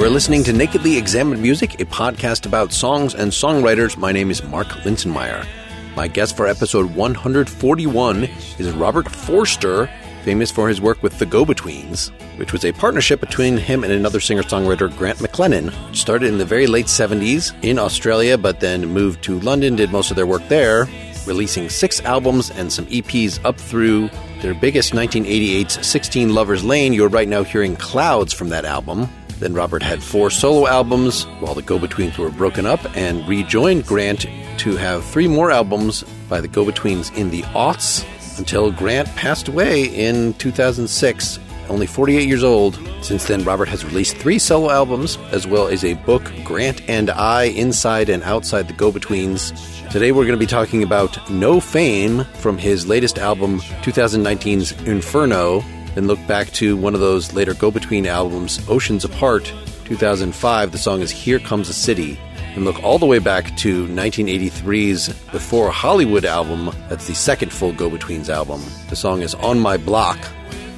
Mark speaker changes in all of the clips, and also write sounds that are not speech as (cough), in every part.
Speaker 1: We're listening to Nakedly Examined Music, a podcast about songs and songwriters. My name is Mark Linsenmayer. My guest for episode 141 is Robert Forster, famous for his work with the Go Betweens, which was a partnership between him and another singer songwriter, Grant McLennan, which started in the very late 70s in Australia, but then moved to London, did most of their work there, releasing six albums and some EPs up through their biggest 1988's 16 Lovers Lane. You're right now hearing Clouds from that album. Then Robert had four solo albums while the Go Betweens were broken up and rejoined Grant to have three more albums by the Go Betweens in the aughts until Grant passed away in 2006, only 48 years old. Since then, Robert has released three solo albums as well as a book, Grant and I Inside and Outside the Go Betweens. Today, we're going to be talking about No Fame from his latest album, 2019's Inferno, then look back to one of those later go between albums, Oceans Apart, 2005. The song is Here Comes a City. And look all the way back to 1983's Before Hollywood album. That's the second full Go Betweens album. The song is On My Block.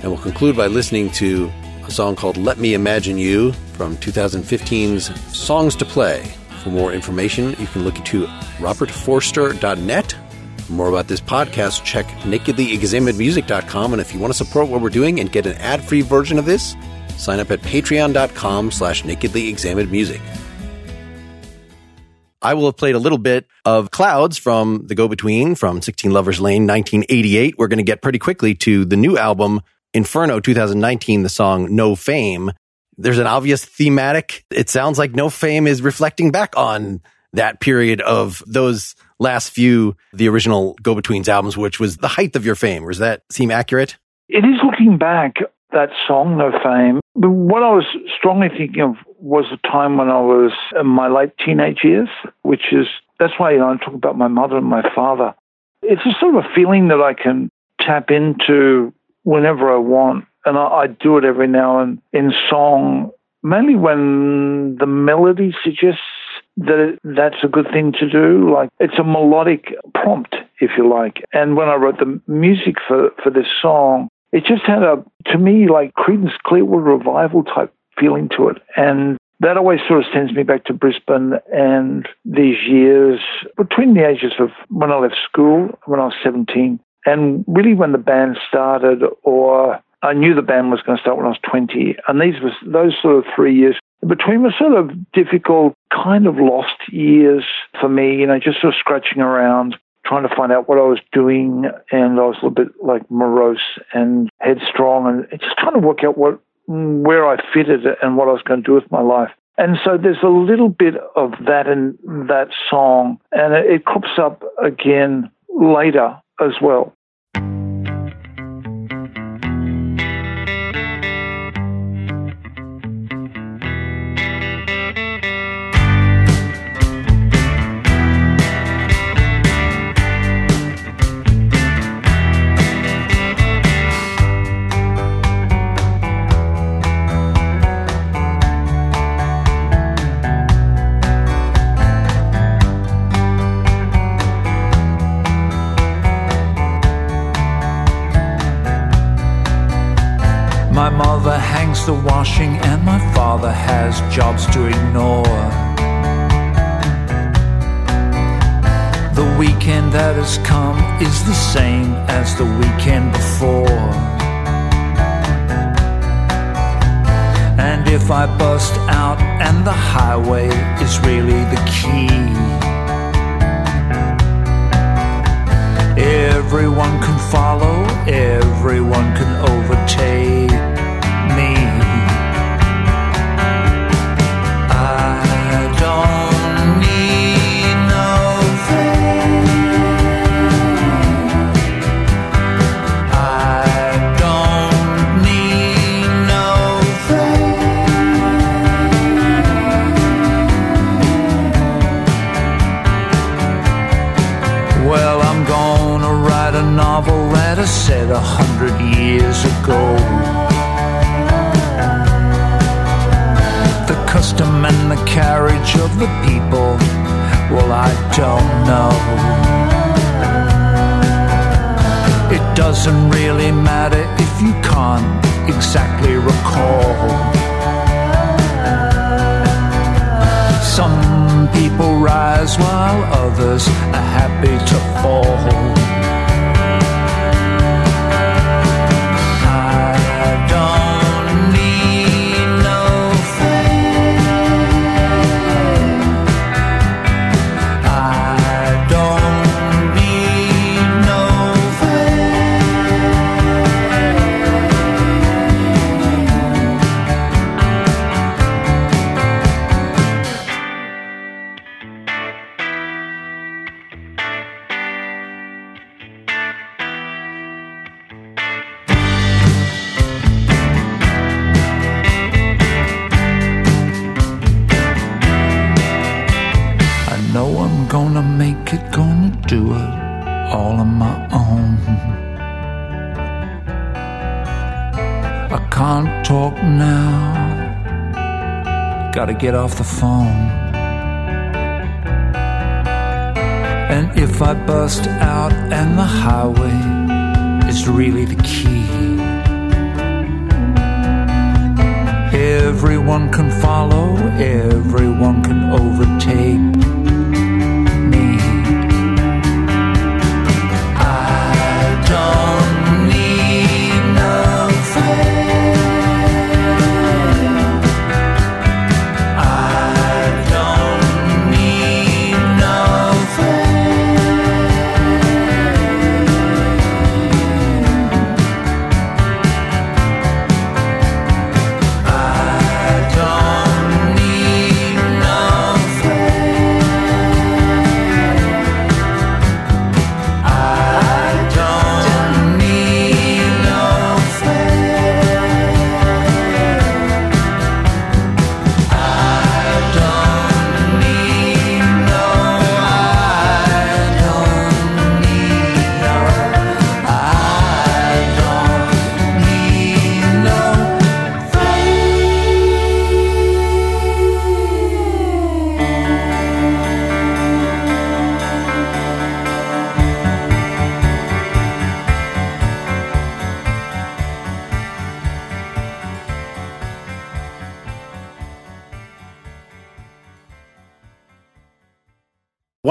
Speaker 1: And we'll conclude by listening to a song called Let Me Imagine You from 2015's Songs to Play. For more information, you can look into robertforster.net more about this podcast, check nakedlyexaminedmusic.com. And if you want to support what we're doing and get an ad-free version of this, sign up at patreon.com slash nakedlyexaminedmusic. I will have played a little bit of Clouds from The Go-Between from 16 Lovers Lane, 1988. We're going to get pretty quickly to the new album, Inferno 2019, the song No Fame. There's an obvious thematic. It sounds like No Fame is reflecting back on that period of those last few, the original Go Betweens albums, which was the height of your fame. Does that seem accurate?
Speaker 2: It is looking back, that song, No Fame. But what I was strongly thinking of was a time when I was in my late teenage years, which is, that's why you know, I talk about my mother and my father. It's a sort of a feeling that I can tap into whenever I want. And I, I do it every now and in song, mainly when the melody suggests that that's a good thing to do. Like it's a melodic prompt, if you like. And when I wrote the music for, for this song, it just had a, to me, like Creedence Clearwater Revival type feeling to it. And that always sort of sends me back to Brisbane and these years between the ages of when I left school, when I was 17, and really when the band started, or I knew the band was going to start when I was 20. And these was those sort of three years between were sort of difficult, kind of lost years for me, you know, just sort of scratching around, trying to find out what I was doing. And I was a little bit like morose and headstrong and just trying to work out what, where I fitted and what I was going to do with my life. And so there's a little bit of that in that song, and it crops up again later as well.
Speaker 3: The washing, and my father has jobs to ignore. The weekend that has come is the same as the weekend before. And if I bust out and the highway is really the key, everyone can follow,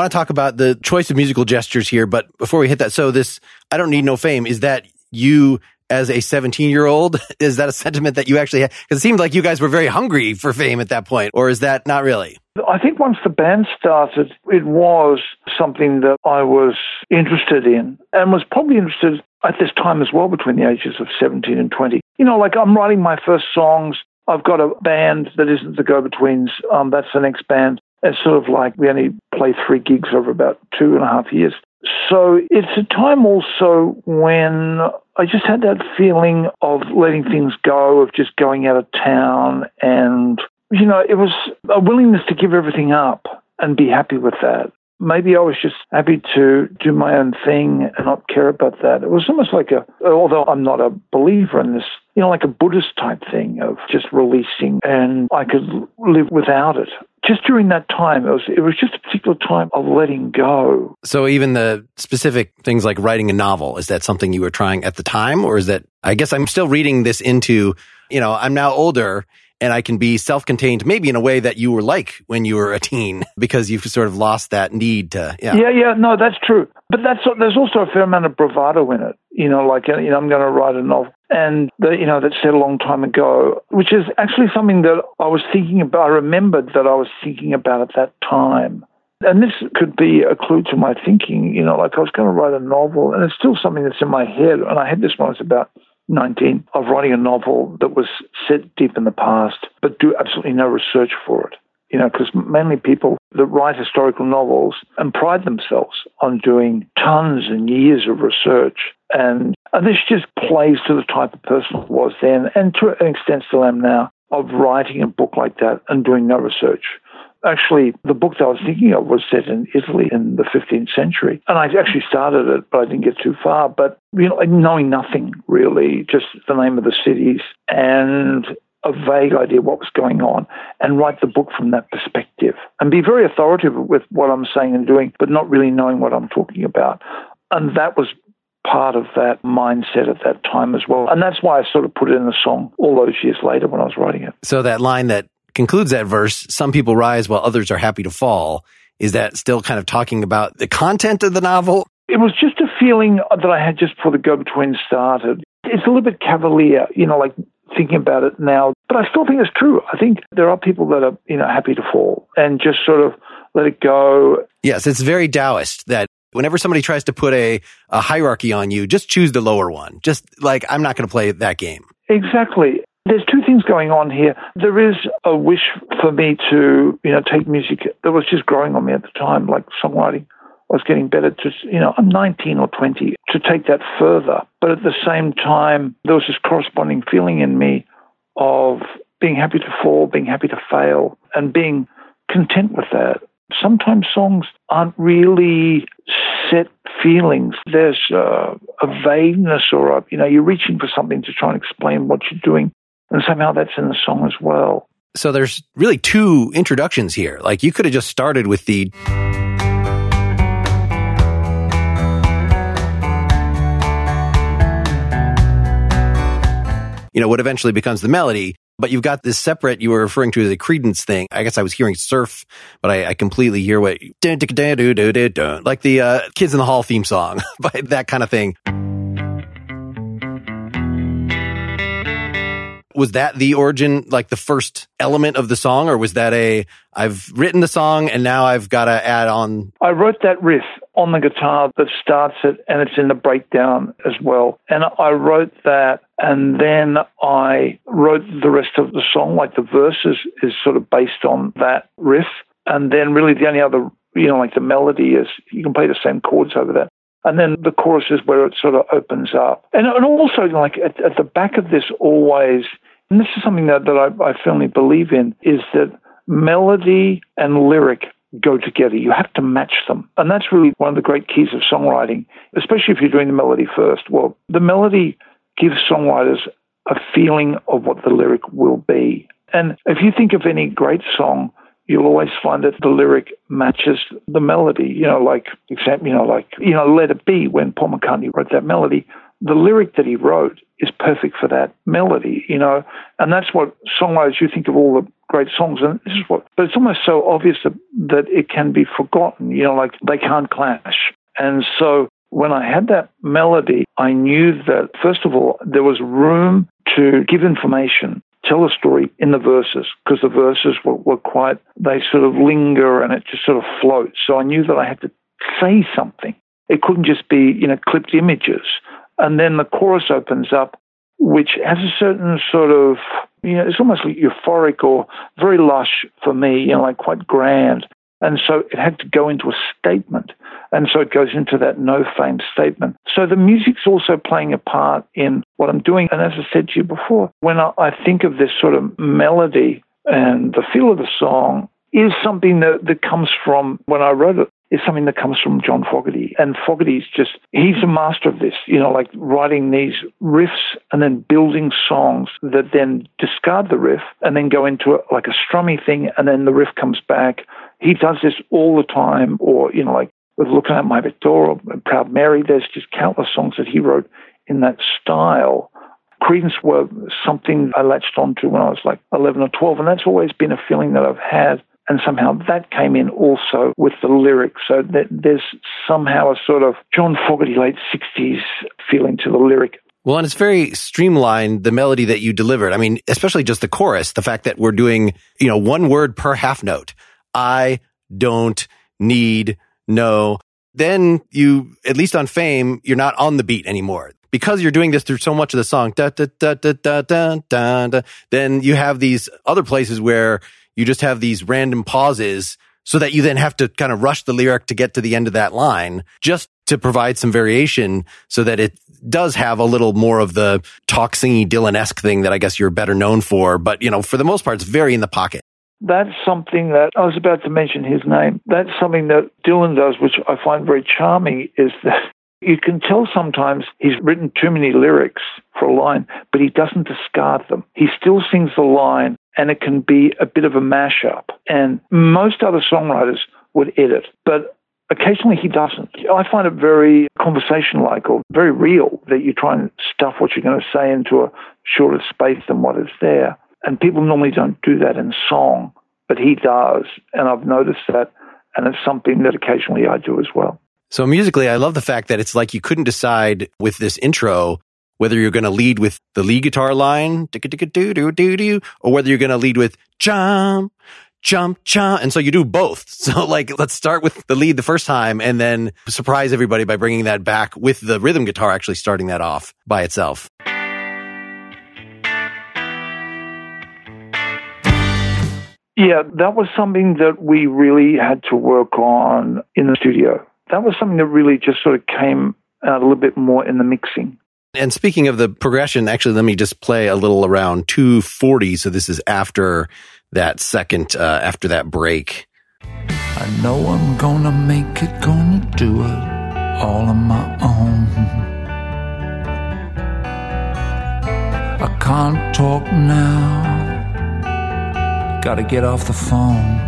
Speaker 1: want to talk about the choice of musical gestures here, but before we hit that, so this, I don't need no fame. Is that you as a 17 year old? (laughs) Is that a sentiment that you actually had? Because it seemed like you guys were very hungry for fame at that point, or is that not really?
Speaker 2: I think once the band started, it was something that I was interested in and was probably interested at this time as well between the ages of 17 and 20. You know, like I'm writing my first songs. I've got a band that isn't the Go Betweens. Um, that's the next band. It's sort of like we only play three gigs over about two and a half years. So it's a time also when I just had that feeling of letting things go, of just going out of town. And, you know, it was a willingness to give everything up and be happy with that. Maybe I was just happy to do my own thing and not care about that. It was almost like a, although I'm not a believer in this, you know, like a Buddhist type thing of just releasing and I could live without it just during that time, it was it was just a particular time of letting go.
Speaker 1: So even the specific things like writing a novel, is that something you were trying at the time, or is that? I guess I'm still reading this into, you know, I'm now older and I can be self-contained, maybe in a way that you were like when you were a teen, (laughs) because you've sort of lost that need to. Yeah,
Speaker 2: yeah, yeah. No, that's true. But that's there's also a fair amount of bravado in it. You know, like you know, I'm going to write a novel, and the, you know that said a long time ago, which is actually something that I was thinking about. I remembered that I was thinking about at that time. And this could be a clue to my thinking, you know, like I was going to write a novel, and it's still something that's in my head. And I had this when I was about 19 of writing a novel that was set deep in the past, but do absolutely no research for it. You know, because mainly people that write historical novels and pride themselves on doing tons and years of research. And, and this just plays to the type of person I was then, and to an extent still am now, of writing a book like that and doing no research. Actually, the book that I was thinking of was set in Italy in the 15th century. And I actually started it, but I didn't get too far. But, you know, knowing nothing really, just the name of the cities and a vague idea what was going on and write the book from that perspective and be very authoritative with what I'm saying and doing, but not really knowing what I'm talking about. And that was part of that mindset at that time as well. And that's why I sort of put it in the song all those years later when I was writing it.
Speaker 1: So that line that concludes that verse, some people rise while others are happy to fall. Is that still kind of talking about the content of the novel?
Speaker 2: It was just a feeling that I had just before the go between started. It's a little bit cavalier, you know, like thinking about it now, but I still think it's true. I think there are people that are, you know, happy to fall and just sort of let it go.
Speaker 1: Yes, it's very Taoist that whenever somebody tries to put a, a hierarchy on you, just choose the lower one. Just like, I'm not going to play that game.
Speaker 2: Exactly. There's two things going on here. There is a wish for me to, you know, take music that was just growing on me at the time, like songwriting. I was getting better to, you know, I'm 19 or 20, to take that further. But at the same time, there was this corresponding feeling in me of being happy to fall, being happy to fail, and being content with that. Sometimes songs aren't really set feelings. There's uh, a vagueness or a, you know, you're reaching for something to try and explain what you're doing. And somehow that's in the song as well.
Speaker 1: So there's really two introductions here. Like you could have just started with the. You know, what eventually becomes the melody, but you've got this separate, you were referring to as a Creedence thing. I guess I was hearing surf, but I, I completely hear what, like the uh, Kids in the Hall theme song, (laughs) but that kind of thing. Was that the origin, like the first element of the song, or was that a I've written the song and now I've got to add on?
Speaker 2: I wrote that riff on the guitar that starts it, and it's in the breakdown as well. And I wrote that, and then I wrote the rest of the song, like the verses is sort of based on that riff. And then really the only other, you know, like the melody is you can play the same chords over that. And then the chorus is where it sort of opens up. And, and also, like at, at the back of this, always, and this is something that, that I, I firmly believe in, is that melody and lyric go together. You have to match them. And that's really one of the great keys of songwriting, especially if you're doing the melody first. Well, the melody gives songwriters a feeling of what the lyric will be. And if you think of any great song, you'll always find that the lyric matches the melody. You know, like example, you know, like you know, "Let It Be" when Paul McCartney wrote that melody, the lyric that he wrote is perfect for that melody. You know, and that's what songwriters. You think of all the great songs, and this is what, but it's almost so obvious that, that it can be forgotten. You know, like they can't clash. And so when I had that melody, I knew that, first of all, there was room to give information tell a story in the verses because the verses were, were quite, they sort of linger and it just sort of floats. So I knew that I had to say something. It couldn't just be, you know, clipped images. And then the chorus opens up, which has a certain sort of, you know, it's almost like euphoric or very lush for me, you know, like quite grand. And so it had to go into a statement. And so it goes into that no fame statement. So the music's also playing a part in what I'm doing. And as I said to you before, when I think of this sort of melody and the feel of the song is something that, that comes from when I wrote it is something that comes from John Fogerty. And Fogerty's just, he's a master of this, you know, like writing these riffs and then building songs that then discard the riff and then go into a, like a strummy thing and then the riff comes back. He does this all the time, or, you know, like with Looking at My Victor or Proud Mary, there's just countless songs that he wrote in that style. Creedence were something I latched onto when I was like 11 or 12, and that's always been a feeling that I've had and somehow that came in also with the lyrics. So there's somehow a sort of John Fogerty late 60s feeling to the lyric.
Speaker 1: Well, and it's very streamlined, the melody that you delivered. I mean, especially just the chorus, the fact that we're doing, you know, one word per half note. I don't need no. Then you, at least on fame, you're not on the beat anymore. Because you're doing this through so much of the song, da, da, da, da, da, da, da, da, then you have these other places where you just have these random pauses so that you then have to kind of rush the lyric to get to the end of that line just to provide some variation so that it does have a little more of the talk singy Dylan-esque thing that I guess you're better known for. But, you know, for the most part, it's very in the pocket.
Speaker 2: That's something that I was about to mention his name. That's something that Dylan does, which I find very charming, is that (laughs) you can tell sometimes he's written too many lyrics for a line, but he doesn't discard them. He still sings the line and it can be a bit of a mashup. And most other songwriters would edit, but occasionally he doesn't. I find it very conversation like or very real that you try and stuff what you're going to say into a shorter space than what is there. And people normally don't do that in song, but he does. And I've noticed that. And it's something that occasionally I do as well.
Speaker 1: So musically, I love the fact that it's like you couldn't decide with this intro whether you're going to lead with the lead guitar line, or whether you're going to lead with jump, jump, jump. And so you do both. (laughs) So like, let's start with the lead the first time and then surprise everybody by bringing that back with the rhythm guitar actually starting that off by itself.
Speaker 2: Yeah, that was something that we really had to work on in the studio. That was something that really just sort of came out a little bit more in the mixing.
Speaker 1: And speaking of the progression, actually, let me just play a little around 240. So this is after that second, uh, after that break.
Speaker 3: I know I'm gonna make it, gonna do it all on my own. I can't talk now. Gotta get off the phone.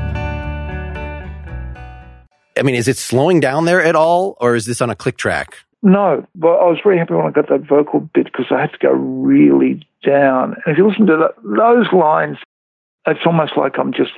Speaker 1: I mean, is it slowing down there at all, or is this on a click track?
Speaker 2: No, but I was very happy when I got that vocal bit because I had to go really down. And if you listen to that, those lines, it's almost like I'm just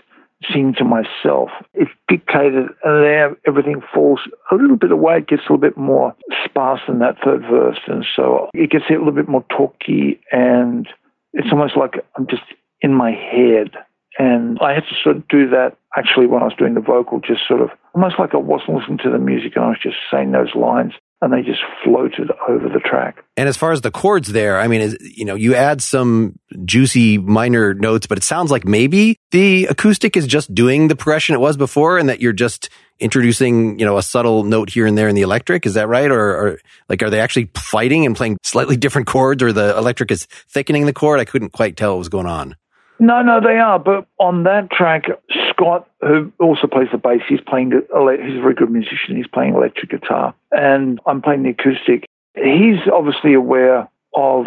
Speaker 2: singing to myself. It's dictated, and then everything falls a little bit away. It gets a little bit more sparse in that third verse, and so it gets a little bit more talky, and it's almost like I'm just in my head. And I had to sort of do that actually when I was doing the vocal, just sort of almost like I wasn't listening to the music and I was just saying those lines and they just floated over the track.
Speaker 1: And as far as the chords there, I mean, is, you know, you add some juicy minor notes, but it sounds like maybe the acoustic is just doing the progression it was before and that you're just introducing, you know, a subtle note here and there in the electric. Is that right? Or, or like, are they actually fighting and playing slightly different chords or the electric is thickening the chord? I couldn't quite tell what was going on.
Speaker 2: No, no, they are. But on that track, Scott, who also plays the bass, he's playing. He's a very good musician. He's playing electric guitar, and I'm playing the acoustic. He's obviously aware of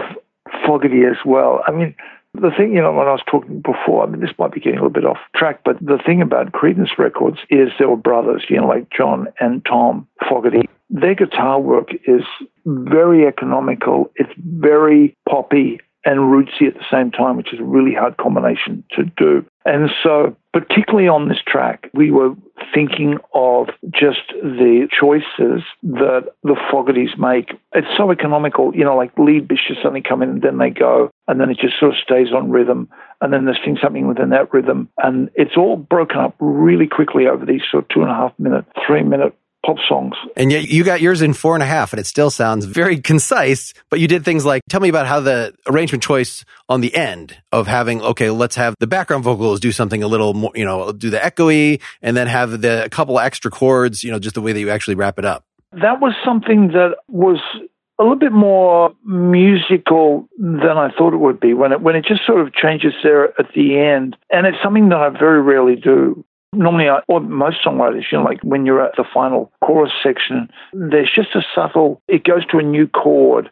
Speaker 2: Fogerty as well. I mean, the thing, you know, when I was talking before, I mean, this might be getting a little bit off track, but the thing about Creedence Records is they were brothers, you know, like John and Tom Fogerty. Their guitar work is very economical. It's very poppy and rootsy at the same time, which is a really hard combination to do. And so, particularly on this track, we were thinking of just the choices that the Fogertys make. It's so economical, you know, like lead bits just suddenly come in and then they go, and then it just sort of stays on rhythm, and then there's something within that rhythm, and it's all broken up really quickly over these sort of two and a half minute, three minute pop songs.
Speaker 1: And yet you got yours in four and a half, and it still sounds very concise. But you did things like tell me about how the arrangement choice on the end of having okay, let's have the background vocals do something a little more, you know, do the echoey, and then have the a couple extra chords, you know, just the way that you actually wrap it up.
Speaker 2: That was something that was a little bit more musical than I thought it would be when it when it just sort of changes there at the end, and it's something that I very rarely do. Normally, I, or most songwriters, you know, like when you're at the final chorus section, there's just a subtle, it goes to a new chord.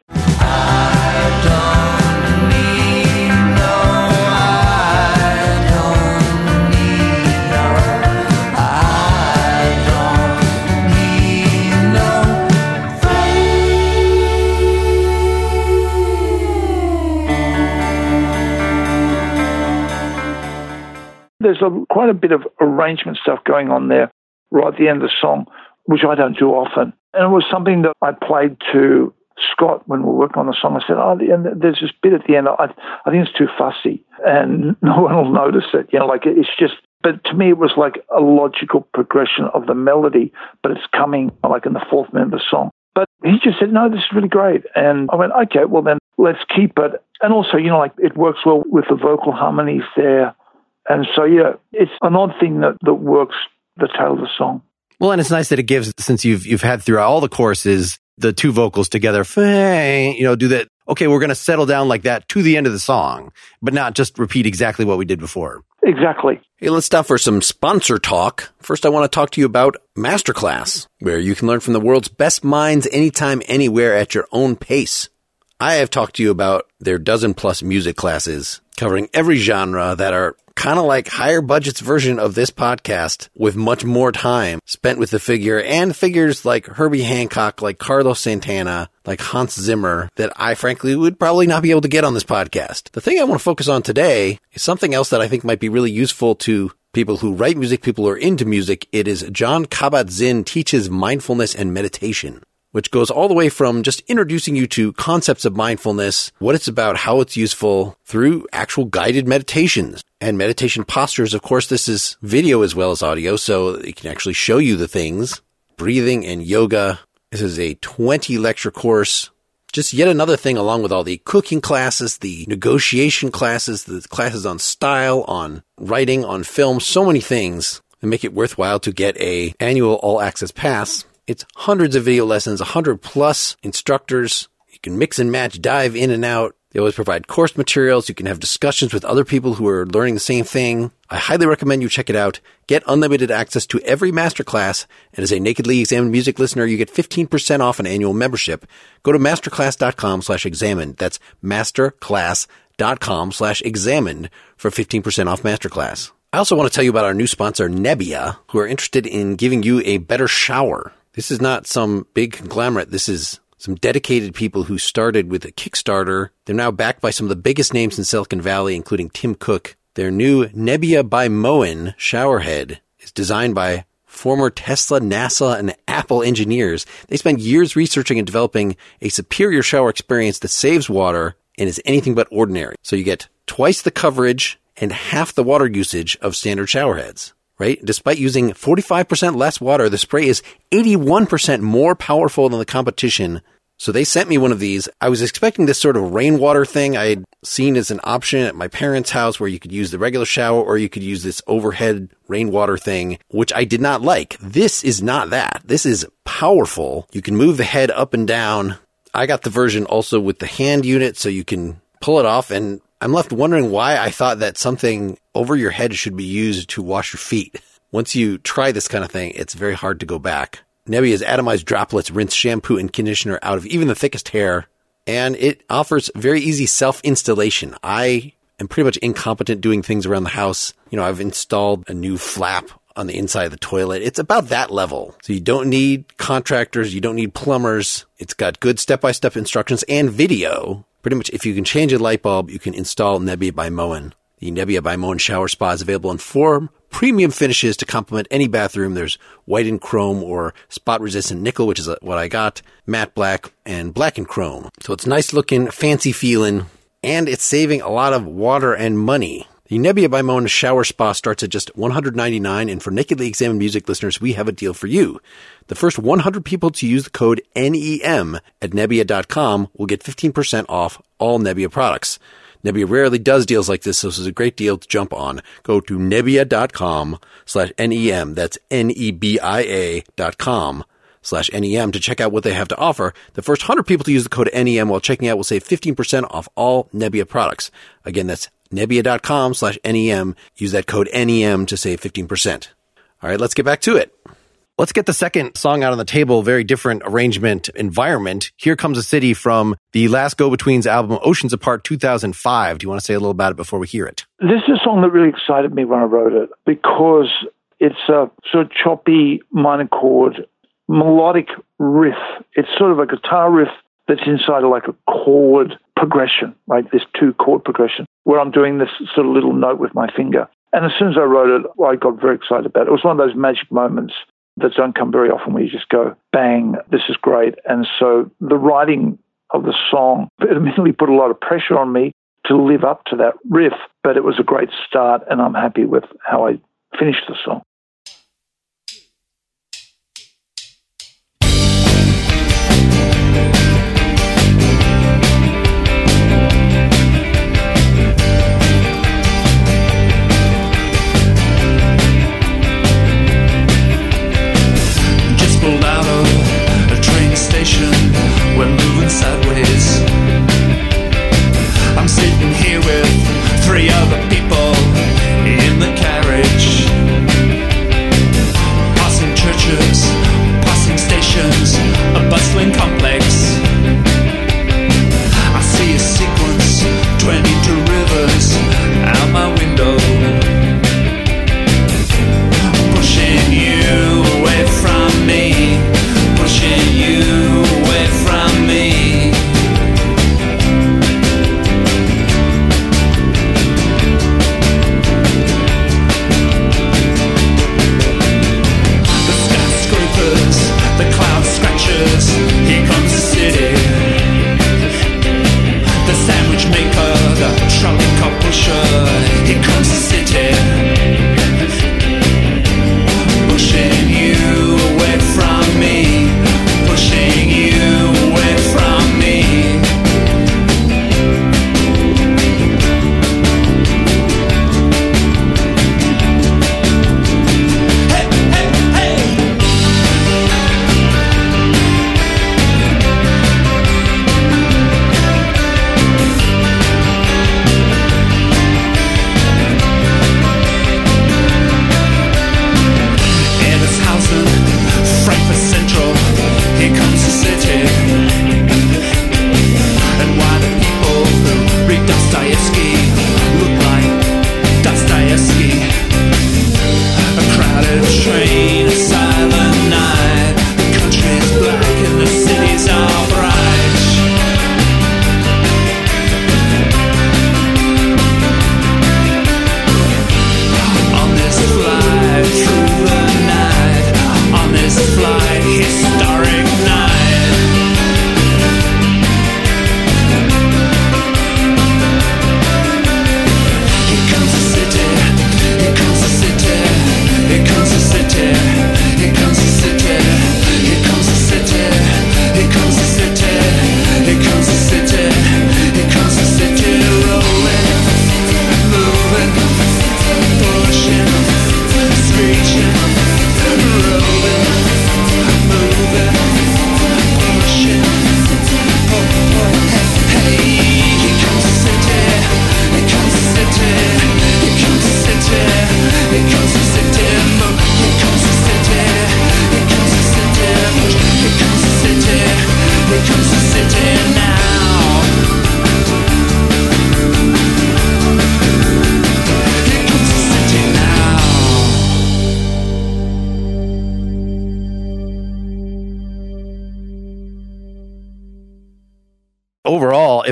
Speaker 2: There's a, quite a bit of arrangement stuff going on there right at the end of the song, which I don't do often. And it was something that I played to Scott when we were working on the song. I said, "Oh, and there's this bit at the end. I, I think it's too fussy, and (laughs) no one will notice it. You know, like it's just." But to me, it was like a logical progression of the melody, but it's coming like in the fourth minute of the song. But he just said, "No, this is really great," and I went, "Okay, well then let's keep it." And also, you know, like it works well with the vocal harmonies there. And so, yeah, it's an odd thing that, that works the tail of the song.
Speaker 1: Well, and it's nice that it gives, since you've, you've had throughout all the courses, the two vocals together, you know, do that. Okay, we're going to settle down like that to the end of the song, but not just repeat exactly what we did before.
Speaker 2: Exactly.
Speaker 1: Hey, let's stop for some sponsor talk. First, I want to talk to you about Masterclass, where you can learn from the world's best minds anytime, anywhere at your own pace. I have talked to you about their dozen plus music classes covering every genre that are kind of like higher budgets version of this podcast with much more time spent with the figure and figures like Herbie Hancock, like Carlos Santana, like Hans Zimmer that I frankly would probably not be able to get on this podcast. The thing I want to focus on today is something else that I think might be really useful to people who write music, people who are into music. It is John Kabat-Zinn teaches mindfulness and meditation which goes all the way from just introducing you to concepts of mindfulness, what it's about, how it's useful through actual guided meditations and meditation postures. Of course, this is video as well as audio, so it can actually show you the things, breathing and yoga. This is a 20 lecture course. Just yet another thing along with all the cooking classes, the negotiation classes, the classes on style, on writing, on film, so many things that make it worthwhile to get a annual all access pass. It's hundreds of video lessons, 100 plus instructors. You can mix and match, dive in and out. They always provide course materials. You can have discussions with other people who are learning the same thing. I highly recommend you check it out. Get unlimited access to every masterclass. And as a Nakedly Examined Music listener, you get 15% off an annual membership. Go to masterclass.com slash examined. That's masterclass.com slash examined for 15% off masterclass. I also want to tell you about our new sponsor, Nebia, who are interested in giving you a better shower. This is not some big conglomerate. This is some dedicated people who started with a Kickstarter. They're now backed by some of the biggest names in Silicon Valley, including Tim Cook. Their new Nebia by Moen showerhead is designed by former Tesla, NASA, and Apple engineers. They spent years researching and developing a superior shower experience that saves water and is anything but ordinary. So you get twice the coverage and half the water usage of standard showerheads right? Despite using 45% less water, the spray is 81% more powerful than the competition. So they sent me one of these. I was expecting this sort of rainwater thing I had seen as an option at my parents' house where you could use the regular shower or you could use this overhead rainwater thing, which I did not like. This is not that. This is powerful. You can move the head up and down. I got the version also with the hand unit so you can pull it off and I'm left wondering why I thought that something over your head should be used to wash your feet. Once you try this kind of thing, it's very hard to go back. Nebia's atomized droplets rinse shampoo and conditioner out of even the thickest hair, and it offers very easy self installation. I am pretty much incompetent doing things around the house. You know, I've installed a new flap on the inside of the toilet. It's about that level. So you don't need contractors. You don't need plumbers. It's got good step by step instructions and video pretty much if you can change a light bulb, you can install Nebia by Moen. The Nebia by Moen shower spa is available in four premium finishes to complement any bathroom. There's white and chrome or spot resistant nickel, which is uh, what I got, matte black and black and chrome. So it's nice looking, fancy feeling, and it's saving a lot of water and money. The Nebia by Moen shower spa starts at just 199, and for Nakedly Examined Music listeners, we have a deal for you. The first 100 people to use the code NEM at Nebia.com will get 15% off all Nebia products. Nebia rarely does deals like this, so this is a great deal to jump on. Go to Nebia.com slash NEM. That's N-E-B-I-A dot com slash NEM to check out what they have to offer. The first 100 people to use the code NEM while checking out will save 15% off all Nebia products. Again, that's Nebia.com slash NEM. Use that code NEM to save 15%. All right, let's get back to it. Let's get the second song out on the table. Very different arrangement environment. Here comes a city from the last Go Betweens album, Oceans Apart 2005. Do you want to say a little about it before we hear it?
Speaker 2: This is a song that really excited me when I wrote it because it's a sort of choppy minor chord, melodic riff. It's sort of a guitar riff that's inside of like a chord progression, like this two chord progression, where I'm doing this sort of little note with my finger. And as soon as I wrote it, I got very excited about it. It was one of those magic moments that don't come very often where you just go, bang, this is great. And so the writing of the song admittedly put a lot of pressure on me to live up to that riff, but it was a great start, and I'm happy with how I finished the song.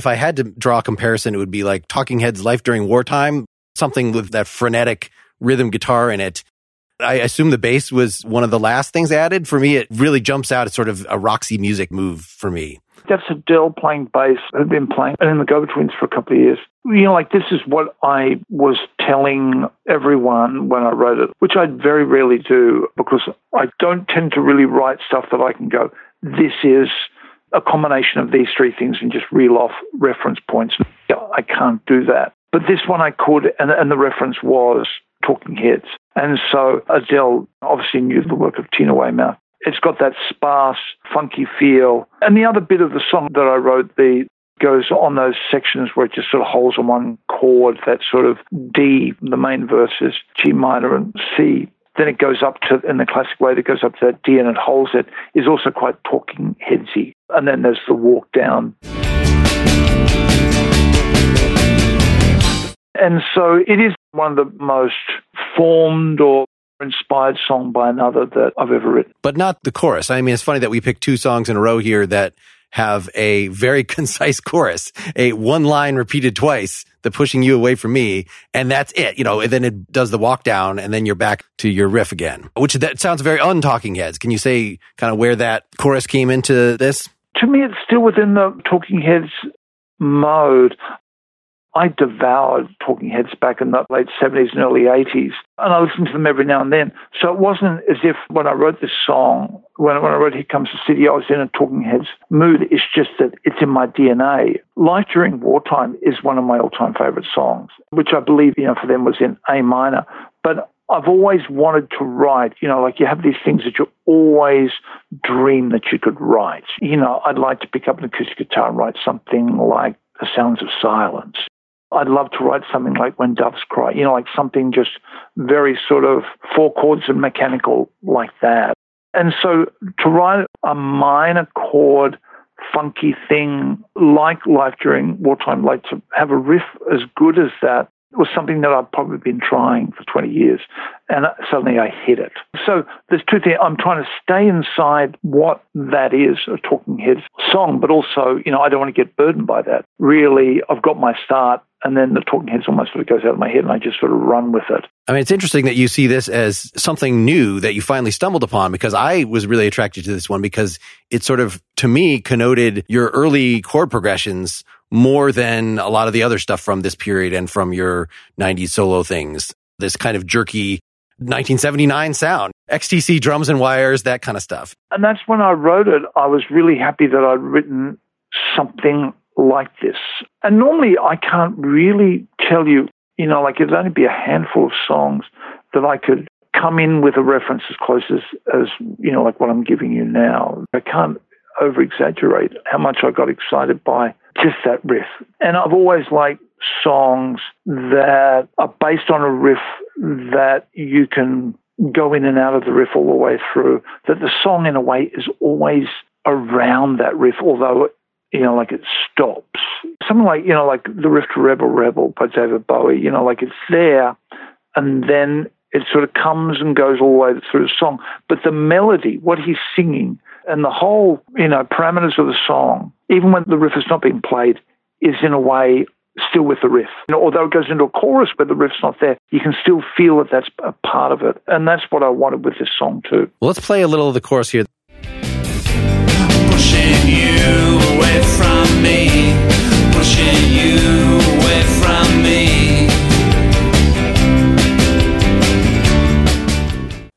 Speaker 1: If I had to draw a comparison, it would be like Talking Heads' Life During Wartime, something with that frenetic rhythm guitar in it. I assume the bass was one of the last things added. For me, it really jumps out. It's sort of a Roxy music move for me.
Speaker 2: That's Adele playing bass. I've been playing in the Go-Betweens for a couple of years. You know, like this is what I was telling everyone when I wrote it, which I very rarely do because I don't tend to really write stuff that I can go, this is a combination of these three things and just reel off reference points. I can't do that. But this one I could, and, and the reference was Talking Heads. And so Adele obviously knew the work of Tina Weymouth. It's got that sparse, funky feel. And the other bit of the song that I wrote, the goes on those sections where it just sort of holds on one chord, that sort of D, the main verses, G minor and C. Then it goes up to, in the classic way, that goes up to that D and it holds it, is also quite talking headsy. And then there's the walk down. And so it is one of the most formed or inspired song by another that I've ever written.
Speaker 1: But not the chorus. I mean, it's funny that we picked two songs in a row here that have a very (laughs) concise chorus, a one line repeated twice, the pushing you away from me. And that's it, you know, and then it does the walk down and then you're back to your riff again, which that sounds very untalking heads. Can you say kind of where that chorus came into this?
Speaker 2: To me, it's still within the talking heads mode. I devoured Talking Heads back in the late 70s and early 80s, and I listened to them every now and then. So it wasn't as if when I wrote this song, when, when I wrote Here Comes the City, I was in a Talking Heads mood. It's just that it's in my DNA. Life During Wartime is one of my all time favorite songs, which I believe, you know, for them was in A minor. But I've always wanted to write, you know, like you have these things that you always dream that you could write. You know, I'd like to pick up an acoustic guitar and write something like The Sounds of Silence I'd love to write something like When Doves Cry, you know, like something just very sort of four chords and mechanical like that. And so to write a minor chord, funky thing like Life During Wartime, like to have a riff as good as that was something that I've probably been trying for 20 years. And suddenly I hit it. So there's two things. I'm trying to stay inside what that is, a Talking Heads song, but also, you know, I don't want to get burdened by that. Really, I've got my start and then the talking heads almost sort of goes out of my head and I just sort of run with it.
Speaker 1: I mean, it's interesting that you see this as something new that you finally stumbled upon because I was really attracted to this one because it sort of, to me, connoted your early chord progressions more than a lot of the other stuff from this period and from your 90s solo things. This kind of jerky 1979 sound, XTC drums and wires, that kind of stuff.
Speaker 2: And that's when I wrote it. I was really happy that I'd written something like this. And normally I can't really tell you, you know, like it'd only be a handful of songs that I could come in with a reference as close as, as you know, like what I'm giving you now. I can't over exaggerate how much I got excited by just that riff. And I've always liked songs that are based on a riff that you can go in and out of the riff all the way through, that the song in a way is always around that riff, although you know, like it stops. Something like, you know, like the riff to Rebel Rebel by David Bowie, you know, like it's there and then it sort of comes and goes all the way through the song. But the melody, what he's singing, and the whole, you know, parameters of the song, even when the riff is not being played, is in a way still with the riff. You know, although it goes into a chorus where the riff's not there, you can still feel that that's a part of it. And that's what I wanted with this song too.
Speaker 1: Well, let's play a little of the chorus here.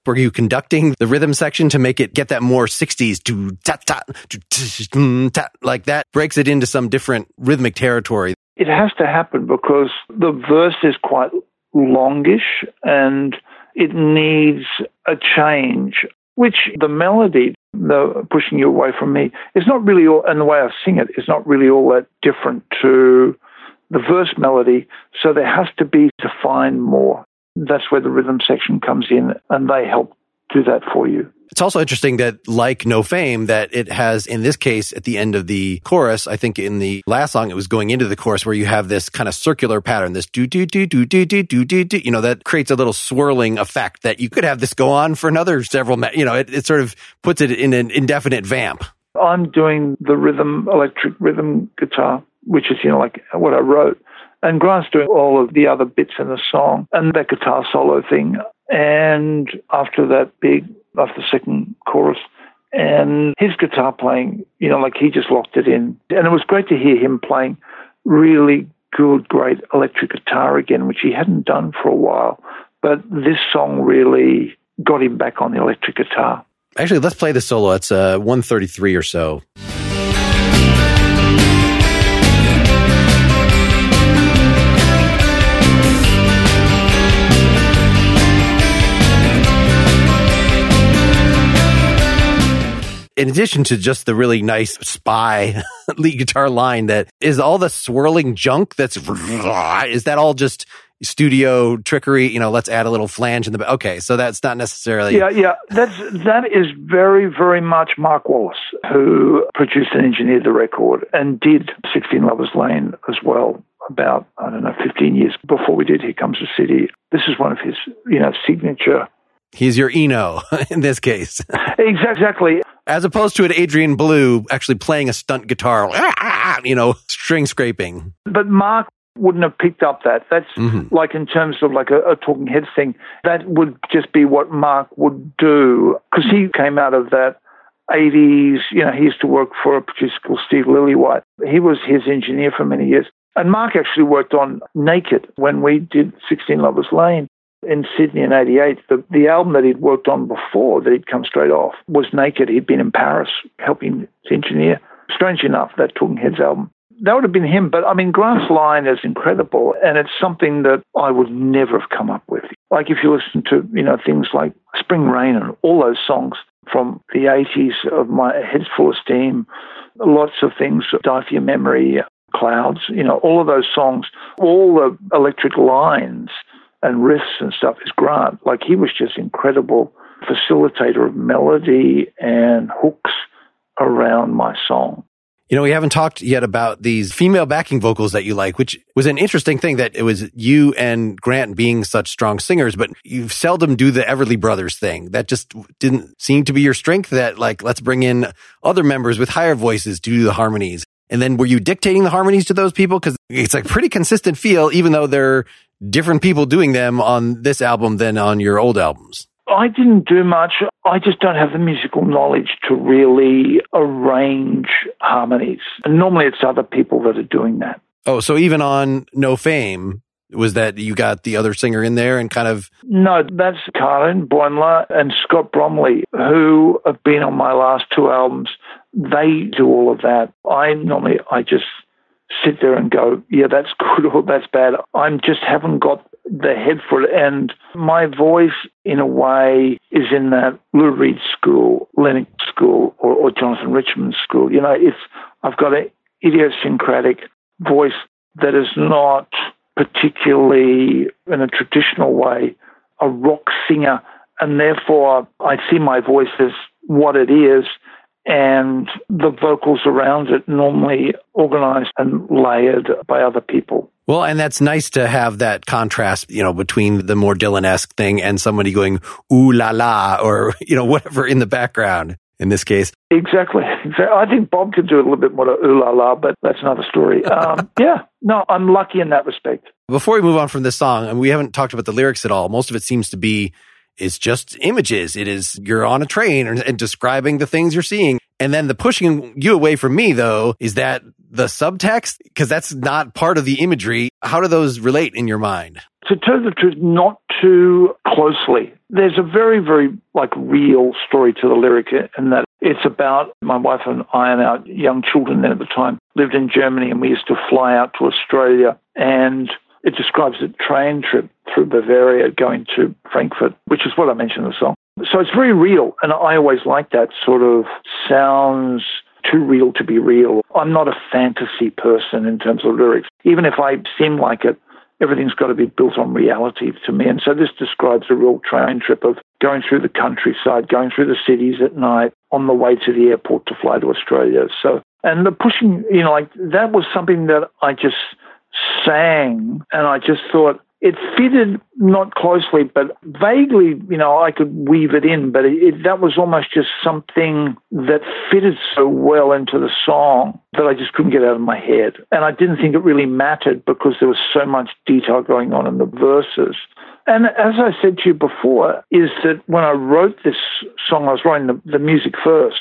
Speaker 1: Were you conducting the rhythm section to make it get that more 60s to ta ta to mm, ta like that? Breaks it into some different rhythmic territory?
Speaker 2: It has to happen because the verse is quite longish and it needs a change which the melody, the pushing you away from me, is not really all, and the way I sing it is not really all that different to the verse melody. So there has to be to find more. That's where the rhythm section comes in, and they help do that for you.
Speaker 1: It's also interesting that, like No Fame, that it has, in this case, at the end of the chorus, I think in the last song, it was going into the chorus where you have this kind of circular pattern, this do, do, do, do, do, do, do, do, do, you know, that creates a little swirling effect that you could have this go on for another several, you know, it, it sort of puts it in an indefinite vamp.
Speaker 2: I'm doing the rhythm, electric rhythm guitar, which is, you know, like what I wrote. And Grant's doing all of the other bits in the song and that guitar solo thing. And after that big, after the second chorus, and his guitar playing, you know, like he just locked it in. And it was great to hear him playing really good, great electric guitar again, which he hadn't done for a while. But this song really got him back on the electric guitar.
Speaker 1: Actually, let's play the solo. It's uh, 133 or so. In addition to just the really nice spy (laughs) lead guitar line that is all the swirling junk that's (laughs) is that all just studio trickery you know let's add a little flange in the okay so that's not necessarily
Speaker 2: yeah yeah that's that is very very much mark wallace who produced and engineered the record and did 16 lovers lane as well about i don't know 15 years before we did here comes the city this is one of his you know signature
Speaker 1: He's your Eno (laughs) in this case.
Speaker 2: exactly.
Speaker 1: As opposed to an Adrian Belew actually playing a stunt guitar, (laughs) you know, string scraping.
Speaker 2: But Mark wouldn't have picked up that. That's mm-hmm. like in terms of like a, a, talking heads thing. That would just be what Mark would do because he came out of that 80s. You know, he used to work for a producer called Steve Lillywhite. He was his engineer for many years. And Mark actually worked on Naked when we did 16 Lovers Lane in Sydney in 88, the, the album that he'd worked on before, that he'd come straight off, was Naked. He'd been in Paris helping to engineer. Strange enough, that Talking Heads album. That would have been him, but I mean, Grant's line is incredible, and it's something that I would never have come up with. Like if you listen to, you know, things like Spring Rain and all those songs from the 80s of My Head's Full of Steam, lots of things, Die for Your Memory, Clouds, you know, all of those songs, all the electric lines and riffs and stuff is Grant. Like he was just incredible facilitator of melody and hooks around my song.
Speaker 1: You know, we haven't talked yet about these female backing vocals that you like, which was an interesting thing that it was you and Grant being such strong singers, but you seldom do the Everly Brothers thing. That just didn't seem to be your strength that like, let's bring in other members with higher voices to do the harmonies. And then were you dictating the harmonies to those people? Cause it's a pretty consistent feel, even though they're different people doing them on this album than on your old albums?
Speaker 2: I didn't do much. I just don't have the musical knowledge to really arrange harmonies. And normally it's other people that are doing that.
Speaker 1: Oh, so even on No Fame, was that you got the other singer in there and kind of?
Speaker 2: No, that's Karin Bäumler and Scott Bromley, who have been on my last two albums. They do all of that. I normally, I just sit there and go, yeah, that's (laughs) good or that's bad. I just haven't got the head for it. And my voice, in a way, is in that Lou Reed school, Lennox school, or, or Jonathan Richman school. You know, it's I've got an idiosyncratic voice that is not particularly, in a traditional way, a rock singer. And therefore, I see my voice as what it is and the vocals around it normally organized and layered by other people.
Speaker 1: Well, and that's nice to have that contrast, you know, between the more Dylan-esque thing and somebody going ooh la la or, you know, whatever in the background in this case.
Speaker 2: Exactly. (laughs) I think Bob could do a little bit more ooh la la, but that's another story. (laughs) Um, yeah, no, I'm lucky in that respect.
Speaker 1: Before we move on from this song, and we haven't talked about the lyrics at all, most of it seems to be is just images. It is you're on a train and, and, describing the things you're seeing. And then the pushing you away from me though is that the subtext because that's not part of the imagery. How do those relate in your mind?
Speaker 2: To tell the truth, not too closely. There's a very, very like real story to the lyric in that it's about my wife and I and our young children then at the time lived in Germany and we used to fly out to Australia and it describes a train trip through Bavaria going to Frankfurt, which is what I mentioned in the song. So it's very real, and I always like that sort of sounds too real to be real. I'm not a fantasy person in terms of lyrics. Even if I seem like it, everything's got to be built on reality to me. And so this describes a real train trip of going through the countryside, going through the cities at night, on the way to the airport to fly to Australia. So, and the pushing, you know, like that was something that I just sang and I just thought it fitted not closely, but vaguely, you know, I could weave it in, but it, it, that was almost just something that fitted so well into the song that I just couldn't get out of my head. And I didn't think it really mattered because there was so much detail going on in the verses. And as I said to you before, is that when I wrote this song, I was writing the, the music first.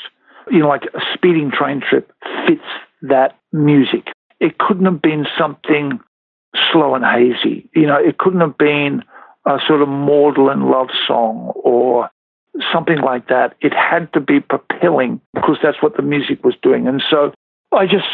Speaker 2: You know, like a speeding train trip fits that music. It couldn't have been something slow and hazy. You know, it couldn't have been a sort of maudlin love song or something like that. It had to be propelling because that's what the music was doing. And so I just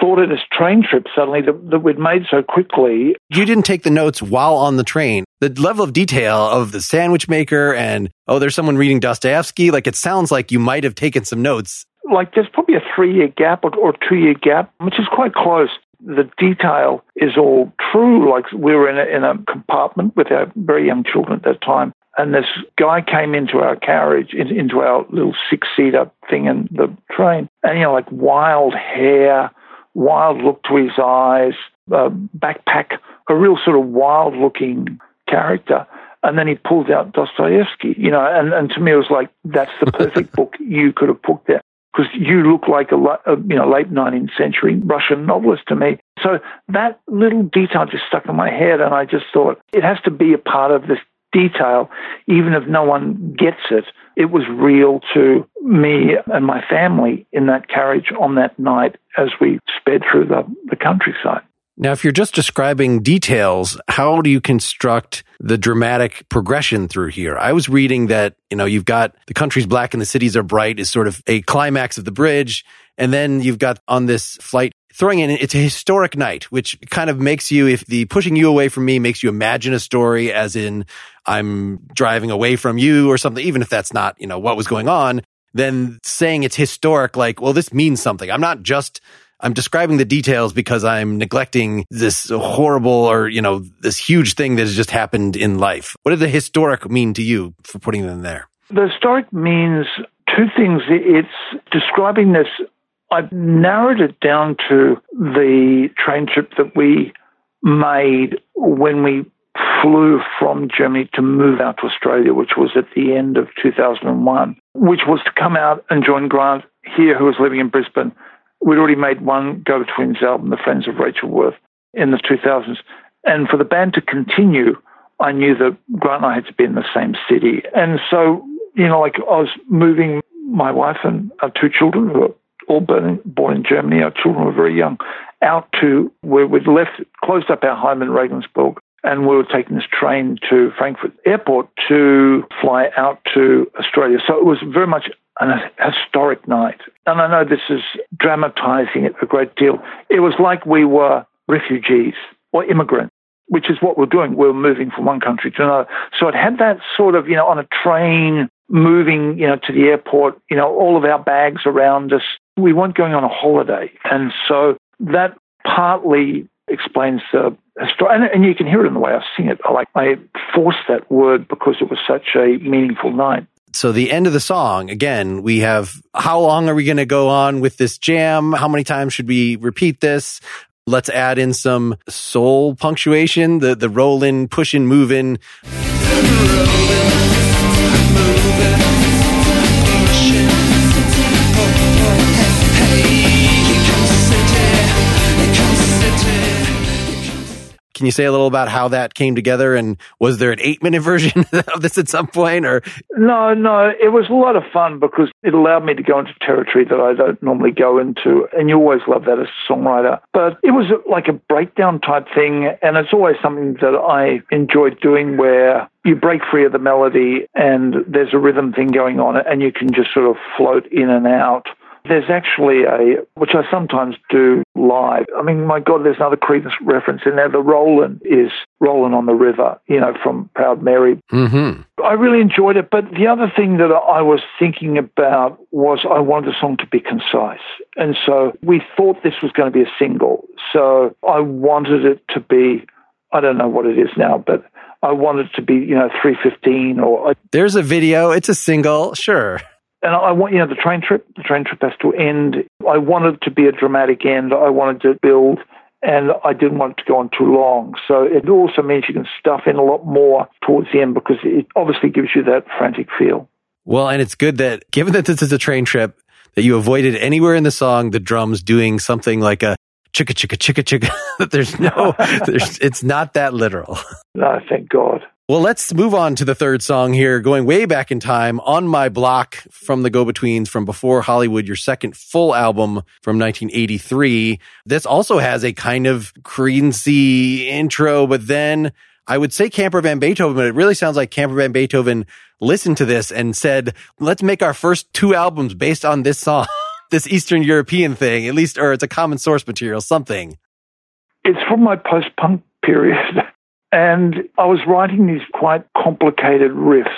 Speaker 2: thought it as train trip suddenly that, that we'd made so quickly.
Speaker 1: You didn't take the notes while on the train. The level of detail of the sandwich maker and, oh, there's someone reading Dostoevsky. Like it sounds like you might have taken some notes.
Speaker 2: Like there's probably a three year gap or, or two year gap, which is quite close the detail is all true. Like we were in a, in a compartment with our very young children at that time, and this guy came into our carriage, in, into our little six seater thing in the train, and you know, like wild hair, wild look to his eyes, uh, backpack, a real sort of wild looking character. And then he pulled out Dostoevsky, you know, and, and to me it was like, that's the (laughs) perfect book you could have put there because you look like a, a, you know late 19th century Russian novelist to me. So that little detail just stuck in my head, and I just thought it has to be a part of this detail, even if no one gets it. It was real to me and my family in that carriage on that night as we sped through the, the countryside.
Speaker 1: Now, if you're just describing details, how do you construct the dramatic progression through here? I was reading that, you know, you've got the country's black and the cities are bright is sort of a climax of the bridge. And then you've got on this flight throwing in, it's a historic night, which kind of makes you, if the pushing you away from me makes you imagine a story as in I'm driving away from you or something, even if that's not, you know, what was going on, then saying it's historic, like, well, this means something. I'm not just I'm describing the details because I'm neglecting this horrible or, you know, this huge thing that has just happened in life. What did the historic mean to you for putting them there?
Speaker 2: The historic means two things. It's describing this. I've narrowed it down to the train trip that we made when we flew from Germany to move out to Australia, which was at the end of 2001, which was to come out and join Grant here, who was living in Brisbane, We'd already made one Go Betweens album, The Friends of Rachel Worth, in the 2000s. And for the band to continue, I knew that Grant and I had to be in the same city. And so, you know, like I was moving my wife and our two children, who were all born, born in Germany, our children were very young, out to where we'd left, closed up our home in Regensburg, and we were taking this train to Frankfurt Airport to fly out to Australia. So it was very much an historic night. And I know this is dramatizing it a great deal. It was like we were refugees or immigrants, which is what we're doing. We're moving from one country to another. So it had that sort of, you know, on a train moving, you know, to the airport, you know, all of our bags around us. We weren't going on a holiday. And so that partly explains the story. And, and you can hear it in the way I sing it. I like I forced that word because it was such a meaningful night
Speaker 1: so the end of the song again we have how long are we going to go on with this jam? How many times should we repeat this? Let's add in some soul punctuation the the roll in push Can you say a little about how that came together? And was there an eight minute (laughs) version of this at some point or?
Speaker 2: No, no, it was a lot of fun because it allowed me to go into territory that I don't normally go into. And you always love that as a songwriter. But it was like a breakdown type thing. And it's always something that I enjoyed doing where you break free of the melody and there's a rhythm thing going on and you can just sort of float in and out. There's actually a, which I sometimes do live. I mean, my God, there's another Creedence reference in there. The Roland is Rolling on the River, you know, from Proud Mary.
Speaker 1: Mm-hmm.
Speaker 2: I really enjoyed it. But the other thing that I was thinking about was I wanted the song to be concise. And so we thought this was going to be a single. So I wanted it to be, I don't know what it is now, but I wanted it to be, you know, 315 or.
Speaker 1: There's a video. It's a single. Sure
Speaker 2: and I want, you know, the train trip, the train trip has to end. I wanted to be a dramatic end. I wanted to build
Speaker 3: and I didn't want it to go on too long. So it also means you can stuff in a lot more towards the end because it obviously gives you that frantic feel.
Speaker 1: Well, and it's good that given that this is a train trip, that you avoided anywhere in the song the drums doing something like a chicka chicka chicka chicka. (laughs) there's no, (laughs) there's, it's not that literal.
Speaker 3: No, thank God.
Speaker 1: Well, let's move on to the third song here, going way back in time on my block from the Go Betweens from before Hollywood, your second full album from 1983. This also has a kind of Creedence intro, but then I would say Camper Van Beethoven, but it really sounds like Camper Van Beethoven listened to this and said, let's make our first two albums based on this song, (laughs) this Eastern European thing, at least, or it's a common source material, something.
Speaker 3: It's from my post punk period. (laughs) And I was writing these quite complicated riffs.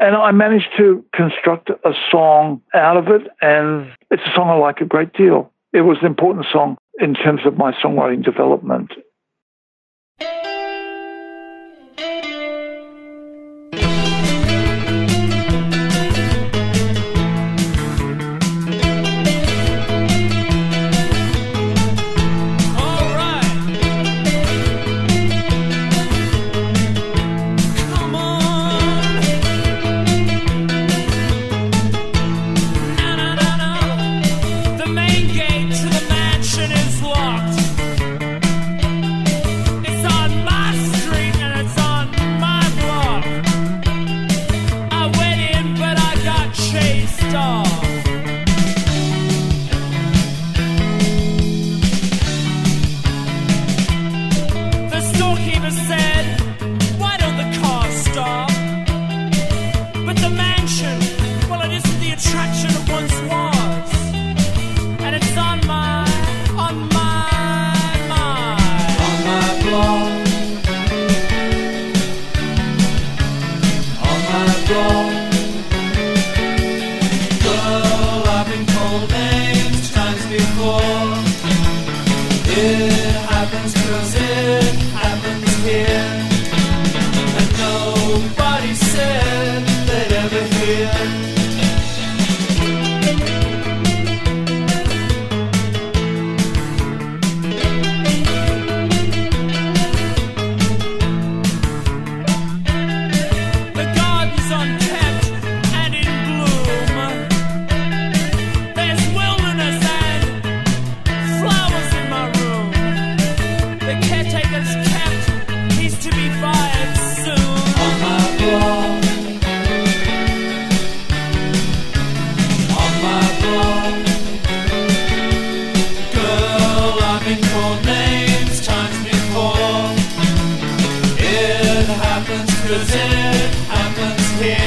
Speaker 3: And I managed to construct a song out of it. And it's a song I like a great deal. It was an important song in terms of my songwriting development.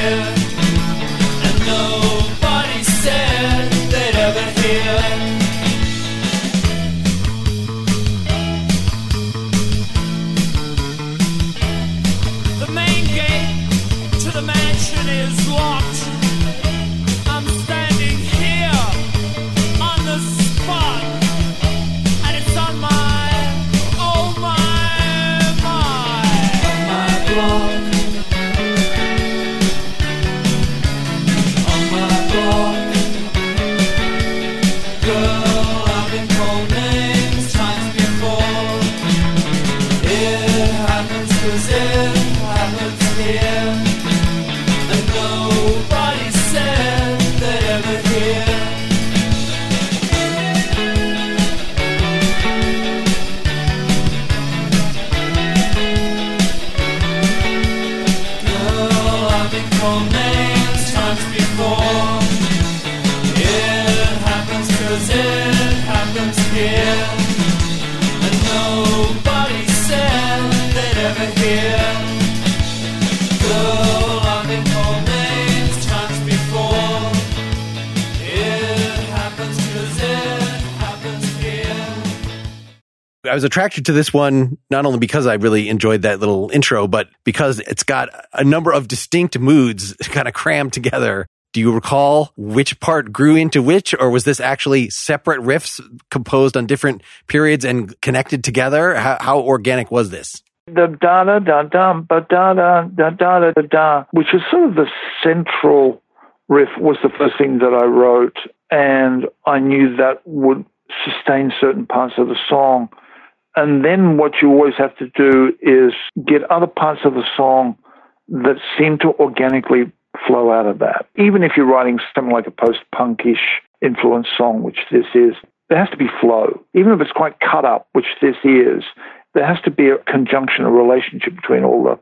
Speaker 1: I was attracted to this one not only because I really enjoyed that little intro, but because it's got a number of distinct moods (laughs) kind of crammed together. Do you recall which part grew into which, or was this actually separate riffs composed on different periods and connected together? How, how organic was this?
Speaker 3: The da da da da ba da da da da da da, which is sort of the central riff, was the first thing that I wrote, and I knew that would sustain certain parts of the song
Speaker 2: And then what you always have to do is get other parts of the song that seem to organically flow out of that. Even if you're writing something like a post punkish influence song, which this is, there has to be flow. Even if it's quite cut up, which this is, there has to be a conjunction, a relationship between all the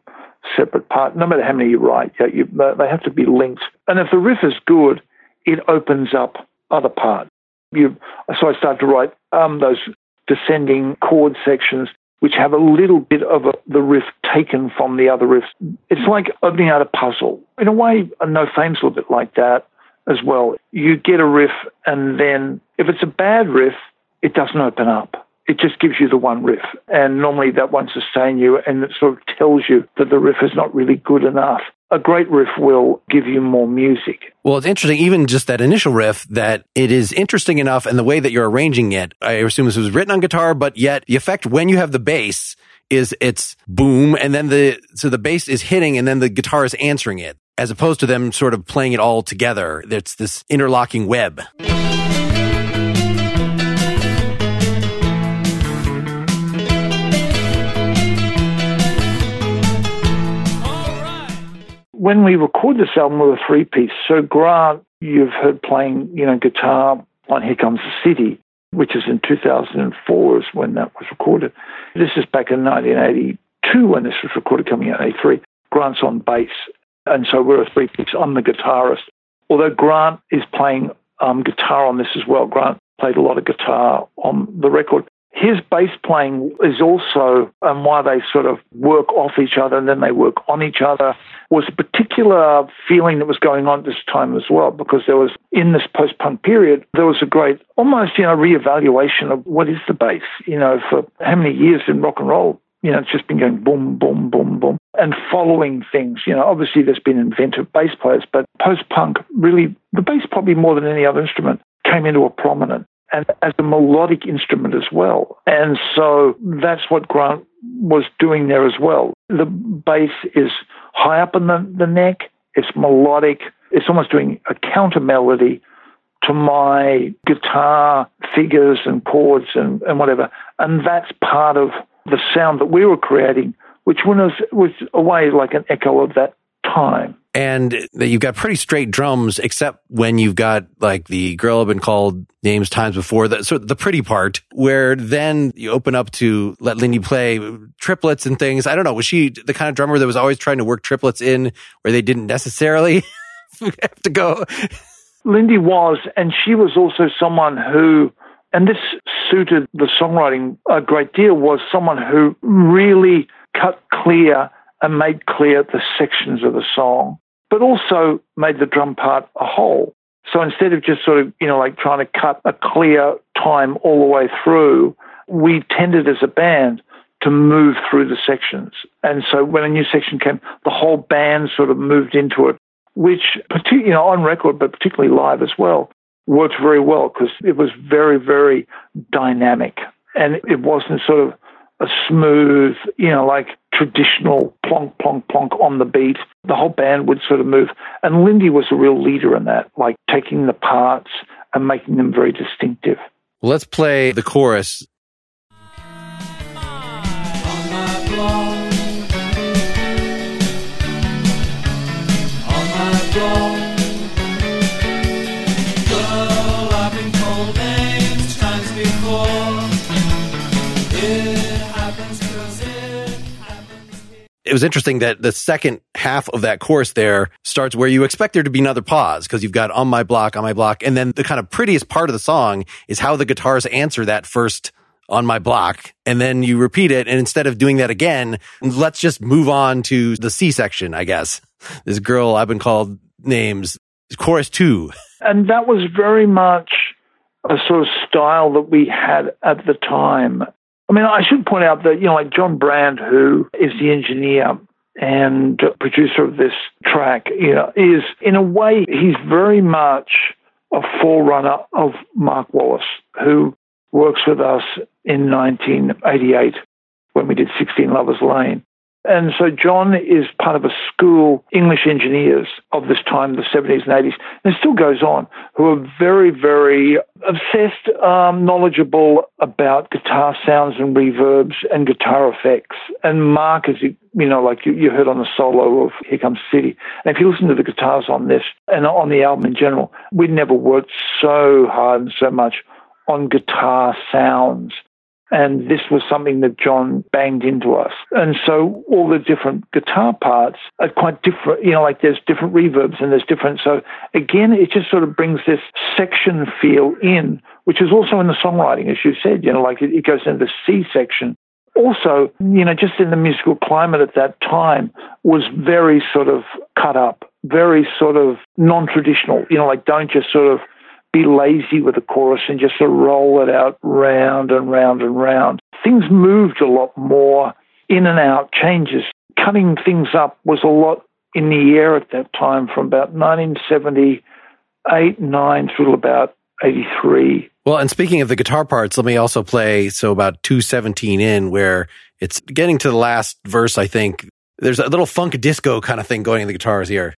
Speaker 2: separate parts. No matter how many you write, you, they have to be linked. And if the riff is good, it opens up other parts. You, so I started to write um, those descending chord sections which have a little bit of a, the riff taken from the other riffs. It's like opening out a puzzle. In a way, No Fame's a little bit like that as well. You get a riff, and then if it's a bad riff, it doesn't open up. It just gives you the one riff. And normally that one sustains you and it sort of tells you that the riff is not really good enough a great riff will give you more music.
Speaker 1: Well, it's interesting, even just that initial riff, that it is interesting enough and the way that you're arranging it. I assume this was written on guitar, but yet the effect when you have the bass is it's boom and then the, so the bass is hitting and then the guitar is answering it as opposed to them sort of playing it all together. It's this interlocking web.
Speaker 2: When we record this album with a three piece, so Grant, you've heard playing, you know, guitar on Here Comes the City, which is in 2004 is when that was recorded. This is back in 1982 when this was recorded, coming out in 83. Grant's on bass, and so we're a three piece. I'm the guitarist. Although Grant is playing um, guitar on this as well. Grant played a lot of guitar on the record his bass playing is also, and why they sort of work off each other and then they work on each other, was a particular feeling that was going on this time as well, because there was, in this post punk period, there was a great, almost, you know, reevaluation of what is the bass, you know, for how many years in rock and roll. You know, it's just been going boom, boom, boom, boom, and following things. You know, obviously there's been inventive bass players, but post punk really, the bass probably more than any other instrument came into a prominent and as a melodic instrument as well. And so that's what Grant was doing there as well. The bass is high up in the, the neck, it's melodic, it's almost doing a counter melody to my guitar figures and chords and, and whatever. And that's part of the sound that we were creating, which was, was a way like an echo of that time
Speaker 1: and you've got pretty straight drums, except when you've got like the girl have been called names times before. The, so the pretty part where then you open up to let Lindy play triplets and things. I don't know. Was she the kind of drummer that was always trying to work triplets in where they didn't necessarily (laughs) have to go?
Speaker 2: Lindy was, and she was also someone who, and this suited the songwriting a great deal, was someone who really cut clear and made clear the sections of the song but also made the drum part a whole. So instead of just sort of, you know, like trying to cut a clear time all the way through, we tended as a band to move through the sections. And so when a new section came, the whole band sort of moved into it, which, you know, on record, but particularly live as well, worked very well because it was very, very dynamic. And it wasn't sort of a smooth, you know, like traditional plonk, plonk, plonk on the beat. The whole band would sort of move. And Lindy was a real leader in that, like taking the parts and making them very distinctive.
Speaker 1: Let's play the chorus. It was interesting that the second half of that course there starts where you expect there to be another pause because you've got on my block, on my block. And then the kind of prettiest part of the song is how the guitars answer that first on my block. And then you repeat it. And instead of doing that again, let's just move on to the C section, I guess. This girl I've been called names, chorus two.
Speaker 2: And that was very much a sort of style that we had at the time. I mean, I should point out that, you know, like John Brand, who is the engineer and producer of this track, you know, is in a way, he's very much a forerunner of Mark Wallace, who works with us in 1988 when we did 16 Lovers Lane. And so John is part of a school, English engineers of this time, the 70s and 80s, and it still goes on, who are very, very obsessed, um, knowledgeable about guitar sounds and reverbs and guitar effects. And Mark, as you, you know, like you, you heard on the solo of Here Comes City, and if you listen to the guitars on this and on the album in general, we never worked so hard and so much on guitar sounds and this was something that John banged into us. And so all the different guitar parts are quite different. You know, like there's different reverbs and there's different. So again, it just sort of brings this section feel in, which is also in the songwriting, as you said, you know, like it, it goes into the C section. Also, you know, just in the musical climate at that time was very sort of cut up, very sort of non traditional, you know, like don't just sort of be lazy with the chorus and just sort of roll it out round and round and round. Things moved a lot more in and out, changes. Cutting things up was a lot in the air at that time from about 1978, 9 through about 83.
Speaker 1: Well, and speaking of the guitar parts, let me also play so about 217 in where it's getting to the last verse, I think. There's a little funk disco kind of thing going in the guitars here.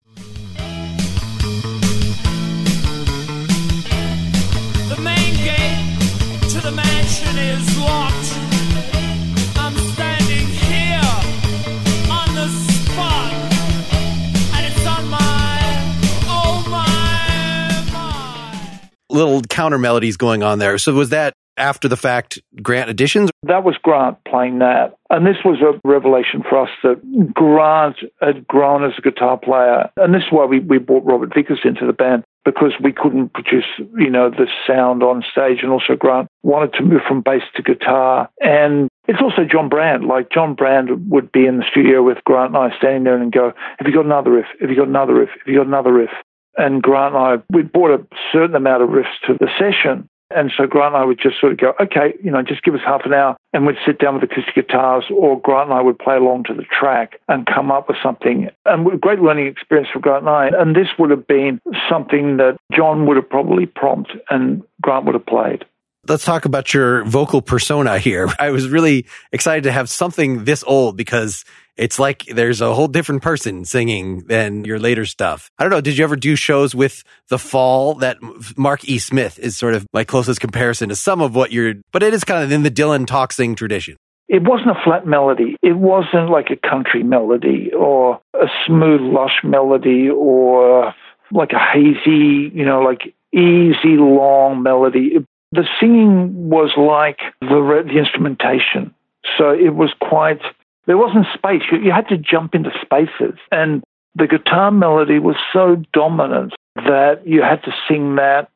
Speaker 1: Little counter melodies going on there. So was that after the fact Grant additions?
Speaker 2: That was Grant playing that. And this was a revelation for us that Grant had grown as a guitar player. And this is why we, we brought Robert Vickers into the band because we couldn't produce, you know, the sound on stage. And also Grant wanted to move from bass to guitar. And it's also John Brand. Like John Brand would be in the studio with Grant and I standing there and go, have you got another riff? Have you got another riff? Have you got another riff? And Grant and I, we brought a certain amount of riffs to the session. And so Grant and I would just sort of go, okay, you know, just give us half an hour. And we'd sit down with acoustic guitars, or Grant and I would play along to the track and come up with something. And a great learning experience for Grant and I. And this would have been something that John would have probably prompted and Grant would have played
Speaker 1: let's talk about your vocal persona here. (laughs) I was really excited to have something this old because it's like there's a whole different person singing than your later stuff. I don't know. Did you ever do shows with The Fall that Mark E. Smith is sort of my closest comparison to some of what you're, but it is kind of in the Dylan talk sing tradition.
Speaker 2: It wasn't a flat melody. It wasn't like a country melody or a smooth, lush melody or like a hazy, you know, like easy, long melody. The singing was like the, the instrumentation. So it was quite there wasn't space. You, you had to jump into spaces. And the guitar melody was so dominant that you had to sing that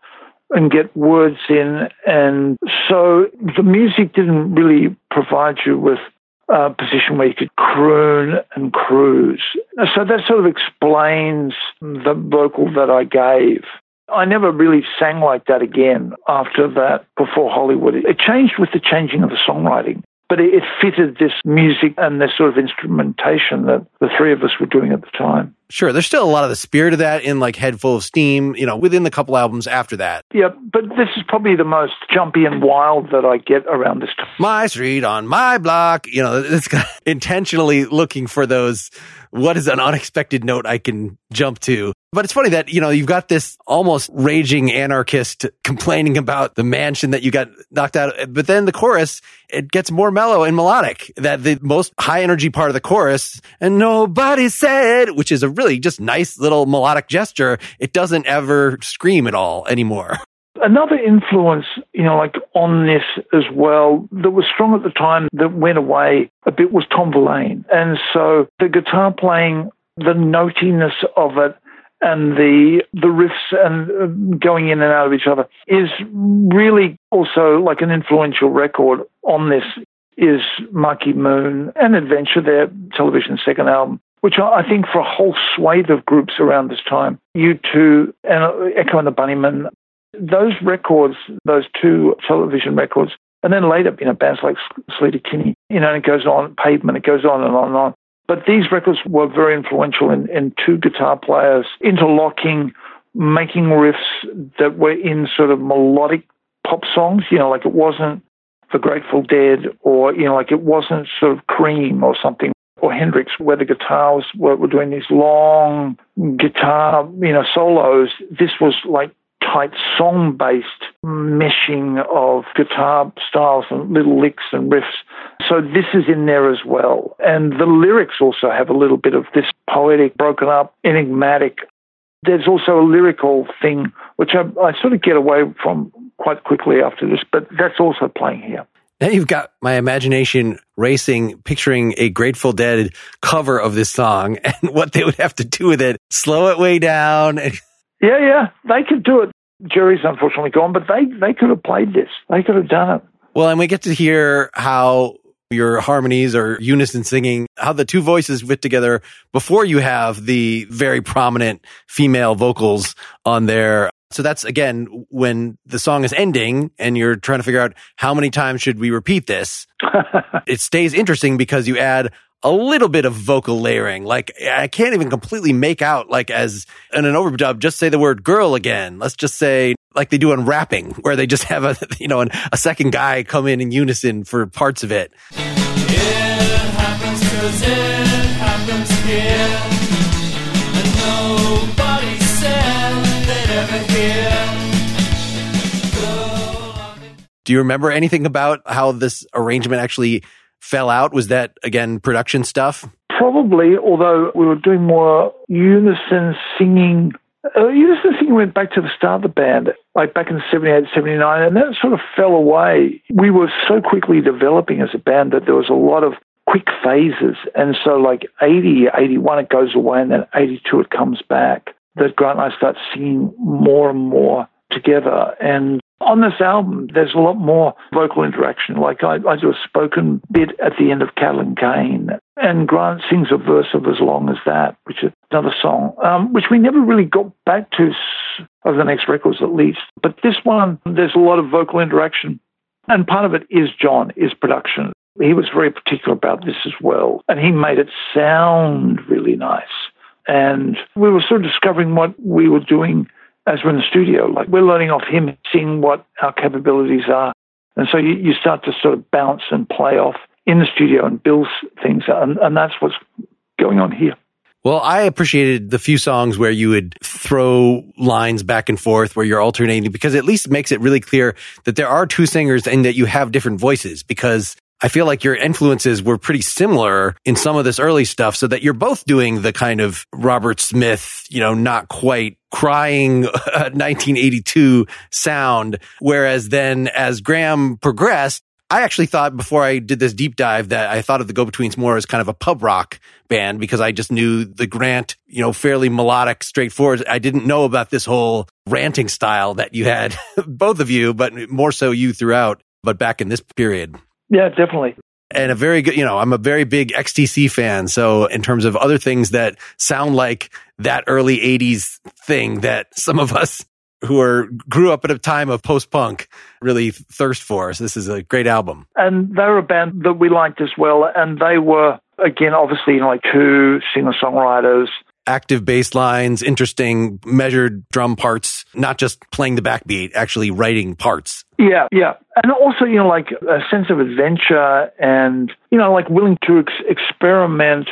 Speaker 2: and get words in. And so the music didn't really provide you with a position where you could croon and cruise. So that sort of explains the vocal that I gave. I never really sang like that again after that before Hollywood. It changed with the changing of the songwriting but it, fitted this music and this sort of instrumentation that the three of us were doing at the time.
Speaker 1: Sure, there's still a lot of the spirit of that in like Head Full of Steam, you know, within the couple albums after that.
Speaker 2: Yeah, but this is probably the most jumpy and wild that I get around this time.
Speaker 1: My street on my block, you know, it's (laughs) intentionally looking for those what is an unexpected note I can jump to? But it's funny that, you know, you've got this almost raging anarchist complaining about the mansion that you got knocked out. Of. But then the chorus, it gets more mellow and melodic that the most high energy part of the chorus and nobody said, which is a really just nice little melodic gesture. It doesn't ever scream at all anymore.
Speaker 2: Another influence, you know, like on this as well, that was strong at the time that went away a bit was Tom Verlaine. And so the guitar playing, the notiness of it, and the the riffs and uh, going in and out of each other is really also like an influential record on this is Marquee Moon and Adventure, their television second album, which I think for a whole swathe of groups around this time, U2 and uh, Echo and the Bunnymen, those records, those two television records, and then later, you know, bands like Sleater Kinney, you know, and it goes on, Pavement, it goes on and on and on. But these records were very influential in, in two guitar players interlocking, making riffs that were in sort of melodic pop songs, you know, like it wasn't the Grateful Dead or, you know, like it wasn't sort of Cream or something. or Hendrix, where the guitars were, were doing these long guitar, you know, solos. This was like tight song based meshing of guitar styles and little licks and riffs. So this is in there as well. And the lyrics also have a little bit of this poetic, broken up, enigmatic. There's also a lyrical thing, which I, I sort of get away from quite quickly after this, but that's also playing here.
Speaker 1: Now you've got my imagination racing, picturing a Grateful Dead cover of this song (laughs) and what they would have to do with it. Slow it way down. (laughs)
Speaker 2: Yeah, yeah, they could do it. Jerry's unfortunately gone, but they, they could have played this. They could have done it.
Speaker 1: Well, and we get to hear how your harmonies or unison singing, how the two voices fit together before you have the very prominent female vocals on there. So that's again, when the song is ending and you're trying to figure out how many times should we repeat this, (laughs) it stays interesting because you add a little bit of vocal layering. Like I can't even completely make out like as in an overdub, just say the word girl again. Let's just say like they do on rapping (laughs) where they just have a, you know, an, a second guy come in in unison for parts of it. It happens it happens here. Do you remember anything about how this arrangement actually fell out? Was that again production stuff?
Speaker 2: Probably, although we were doing more unison singing. Uh, unison singing went back to the start of the band, like back in 78, 79, and that sort of fell away. We were so quickly developing as a band that there was a lot of quick phases. And so, like 80, 81, it goes away, and then 82, it comes back. That Grant and I start singing more and more together. And on this album, there's a lot more vocal interaction. Like I, I do a spoken bit at the end of Cattle and Cane, and Grant sings a verse of As Long as That, which is another song, um, which we never really got back to over the next records at least. But this one, there's a lot of vocal interaction. And part of it is John, is production. He was very particular about this as well. And he made it sound really nice. And we were sort of discovering what we were doing as we're in the studio. Like we're learning off him, seeing what our capabilities are. And so you, you start to sort of bounce and play off in the studio and build things. And, and that's what's going on here.
Speaker 1: Well, I appreciated the few songs where you would throw lines back and forth where you're alternating because at least makes it really clear that there are two singers and that you have different voices because I feel like your influences were pretty similar in some of this early stuff so that you're both doing the kind of Robert Smith, you know, not quite crying (laughs) 1982 sound. Whereas then as Graham progressed, I actually thought before I did this deep dive that I thought of the Go Betweens more as kind of a pub rock band because I just knew the Grant, you know, fairly melodic, straightforward. I didn't know about this whole ranting style that you had, (laughs) both of you, but more so you throughout, but back in this period.
Speaker 2: Yeah, definitely.
Speaker 1: And a very good, you know, I'm a very big XTC fan. So in terms of other things that sound like that early 80s thing that some of us who are grew up at a time of post punk really thirst for. So this is a great album.
Speaker 2: And they were a band that we liked as well. And they were, again, obviously, you know, like two singer songwriters
Speaker 1: active bass lines, interesting measured drum parts, not just playing the backbeat, actually writing parts.
Speaker 2: Yeah, yeah. And also, you know, like a sense of adventure and, you know, like willing to ex- experiment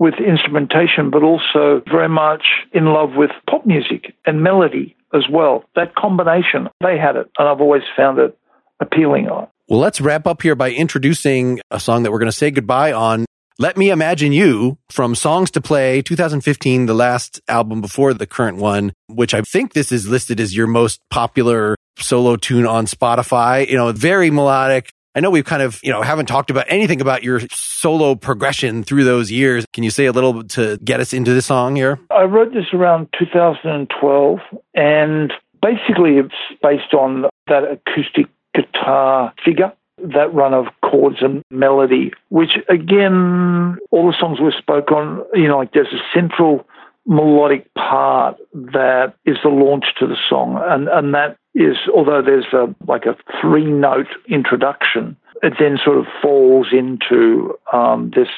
Speaker 2: with instrumentation, but also very much in love with pop music and melody as well. That combination, they had it. And I've always found it appealing.
Speaker 1: Well, let's wrap up here by introducing a song that we're going to say goodbye on let Me Imagine You from Songs to Play 2015, the last album before the current one, which I think this is listed as your most popular solo tune on Spotify. You know, very melodic. I know we've kind of, you know, haven't talked about anything about your solo progression through those years. Can you say a little to get us into the song here?
Speaker 2: I wrote this around 2012 and basically it's based on that acoustic guitar figure that run of chords and melody, which again, all the songs we spoke on, you know, like there's a central melodic part that is the launch to the song. And, and that is, although there's a, like a three note introduction, it then sort of falls into um, this,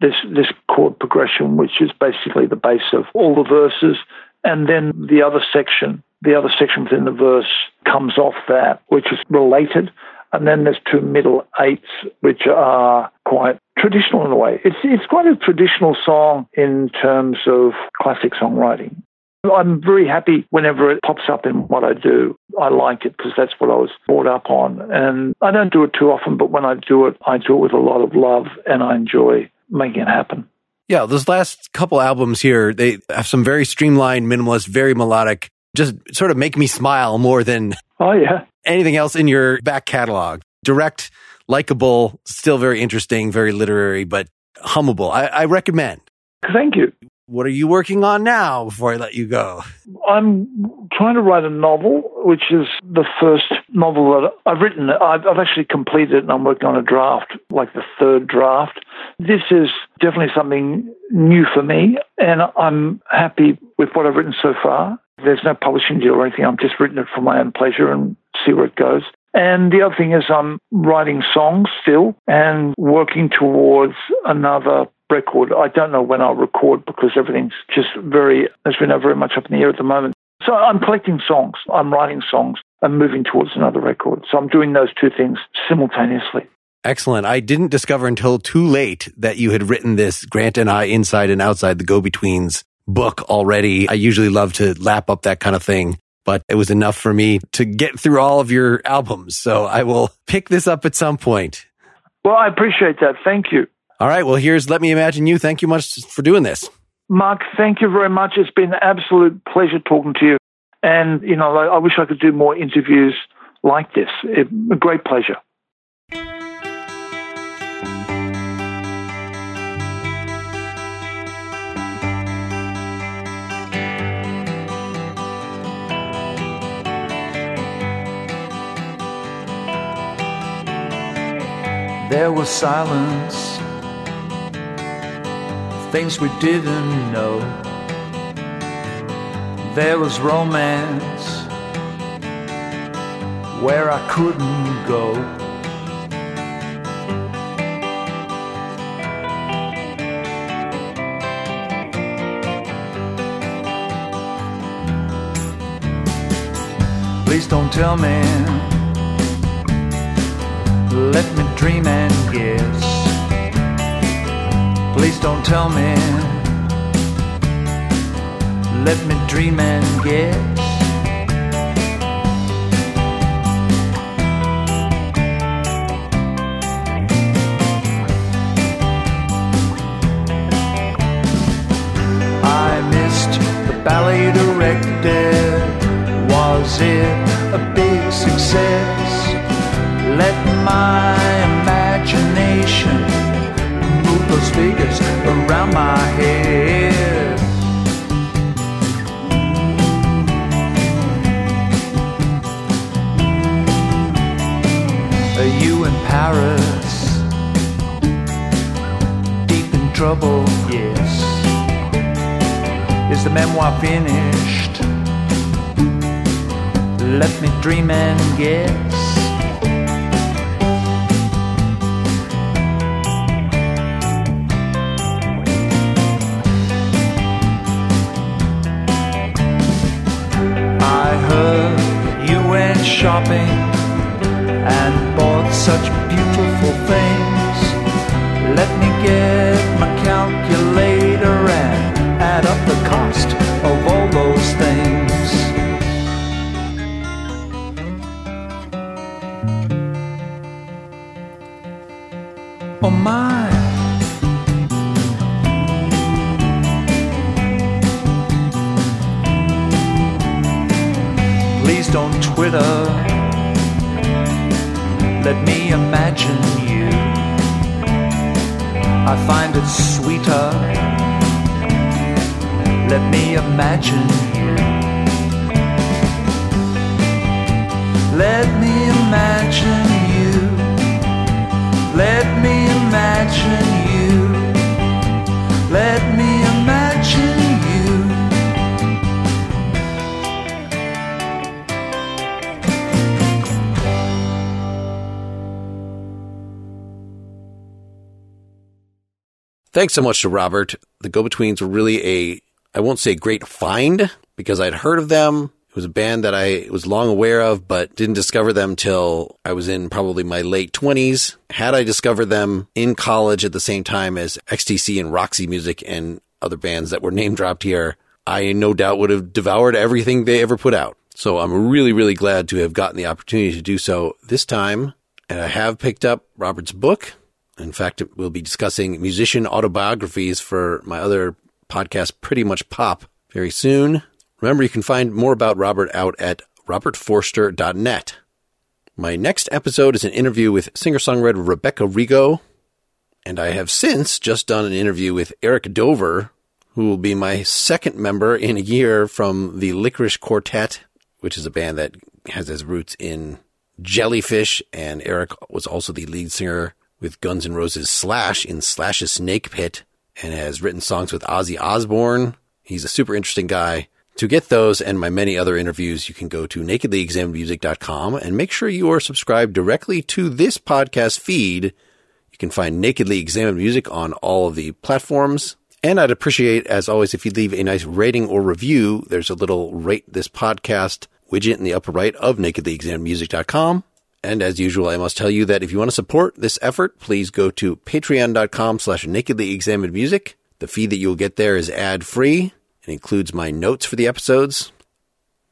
Speaker 2: this, this chord progression, which is basically the base of all the verses. And then the other section, the other section within the verse comes off that, which is related And then there's two middle eights, which are quite traditional in a way. It's, it's quite a traditional song in terms of classic songwriting. I'm very happy whenever it pops up in what I do. I like it because that's what I was brought up on. And I don't do it too often, but when I do it, I do it with a lot of love and I enjoy making it happen.
Speaker 1: Yeah, those last couple albums here, they have some very streamlined, minimalist, very melodic, just sort of make me smile more than
Speaker 2: oh yeah
Speaker 1: anything else in your back catalog. Direct, likable, still very interesting, very literary, but hummable. I, I recommend.
Speaker 2: Thank you.
Speaker 1: What are you working on now before I let you go?
Speaker 2: I'm trying to write a novel, which is the first novel that I've written. I've, I've, actually completed it and I'm working on a draft, like the third draft. This is definitely something new for me and I'm happy with what I've written so far. There's no publishing deal or anything. I've just written it for my own pleasure and see where it goes. And the other thing is I'm writing songs still and working towards another record. I don't know when I'll record because everything's just very, as we know, very much up in the air at the moment. So I'm collecting songs, I'm writing songs, I'm moving towards another record. So I'm doing those two things simultaneously.
Speaker 1: Excellent. I didn't discover until too late that you had written this Grant and I Inside and Outside the Go Betweens book already. I usually love to lap up that kind of thing, but it was enough for me to get through all of your albums. So I will pick this up at some point.
Speaker 2: Well, I appreciate that. Thank you.
Speaker 1: All right. Well, here's Let Me Imagine You. Thank you much for doing this.
Speaker 2: Mark, thank you very much. It's been an absolute pleasure talking to you. And, you know, I, I wish I could do more interviews like this. It, a great pleasure.
Speaker 3: There was silence things we didn't know. There was romance where I couldn't go. Please don't tell me. Let me dream and guess. Please don't tell me. Let me dream and guess. I missed the ballet directed. Was it trouble, yes. Is the memoir finished? Let me dream and guess. I heard you went shopping and bought such
Speaker 1: Thanks so much to Robert. The Go Betweens were really a, I won't say great find because I'd heard of them. It was a band that I was long aware of, but didn't discover them till I was in probably my late 20s. Had I discovered them in college at the same time as XTC and Roxy Music and other bands that were name dropped here, I no doubt would have devoured everything they ever put out. So I'm really, really glad to have gotten the opportunity to do so this time. And I have picked up Robert's book. In fact, we'll be discussing musician autobiographies for my other podcast, Pretty Much Pop, very soon. Remember, you can find more about Robert out at robertforster.net. My next episode is an interview with singer-songwriter Rebecca Rigo, and I have since just done an interview with Eric Dover, who will be my second member in a year from the Lickerish Quartet, which is a band that has its roots in Jellyfish, and Eric was also the lead singer with Guns N' Roses Slash in Slash's Snake Pit, and has written songs with Ozzy Osbourne. He's a super interesting guy. To get those and my many other interviews, you can go to nakedlyexaminedmusic.com and make sure you are subscribed directly to this podcast feed. You can find Nakedly Examined Music on all of the platforms. And I'd appreciate, as always, if you'd leave a nice rating or review. There's a little rate this podcast widget in the upper right of nakedlyexaminedmusic.com. And as usual, I must tell you that if you want to support this effort, please go to patreon.com slash nakedlyexaminedmusic. The feed that you'll get there is ad free. It includes my notes for the episodes.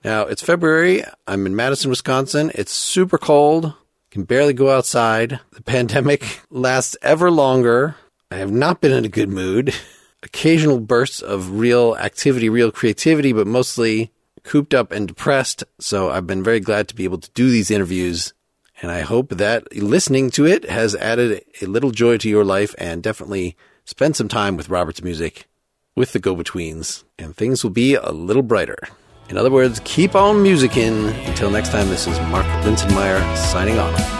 Speaker 1: Now, it's February. I'm in Madison, Wisconsin. It's super cold. Can barely go outside. The pandemic (laughs) lasts ever longer. I have not been in a good mood. Occasional bursts of real activity, real creativity, but mostly cooped up and depressed. So I've been very glad to be able to do these interviews. And I hope that listening to it has added a little joy to your life and definitely spend some time with Robert's music with the Go Betweens, and things will be a little brighter. In other words, keep on musicking. Until next time, this is Mark Linsenmayer signing off.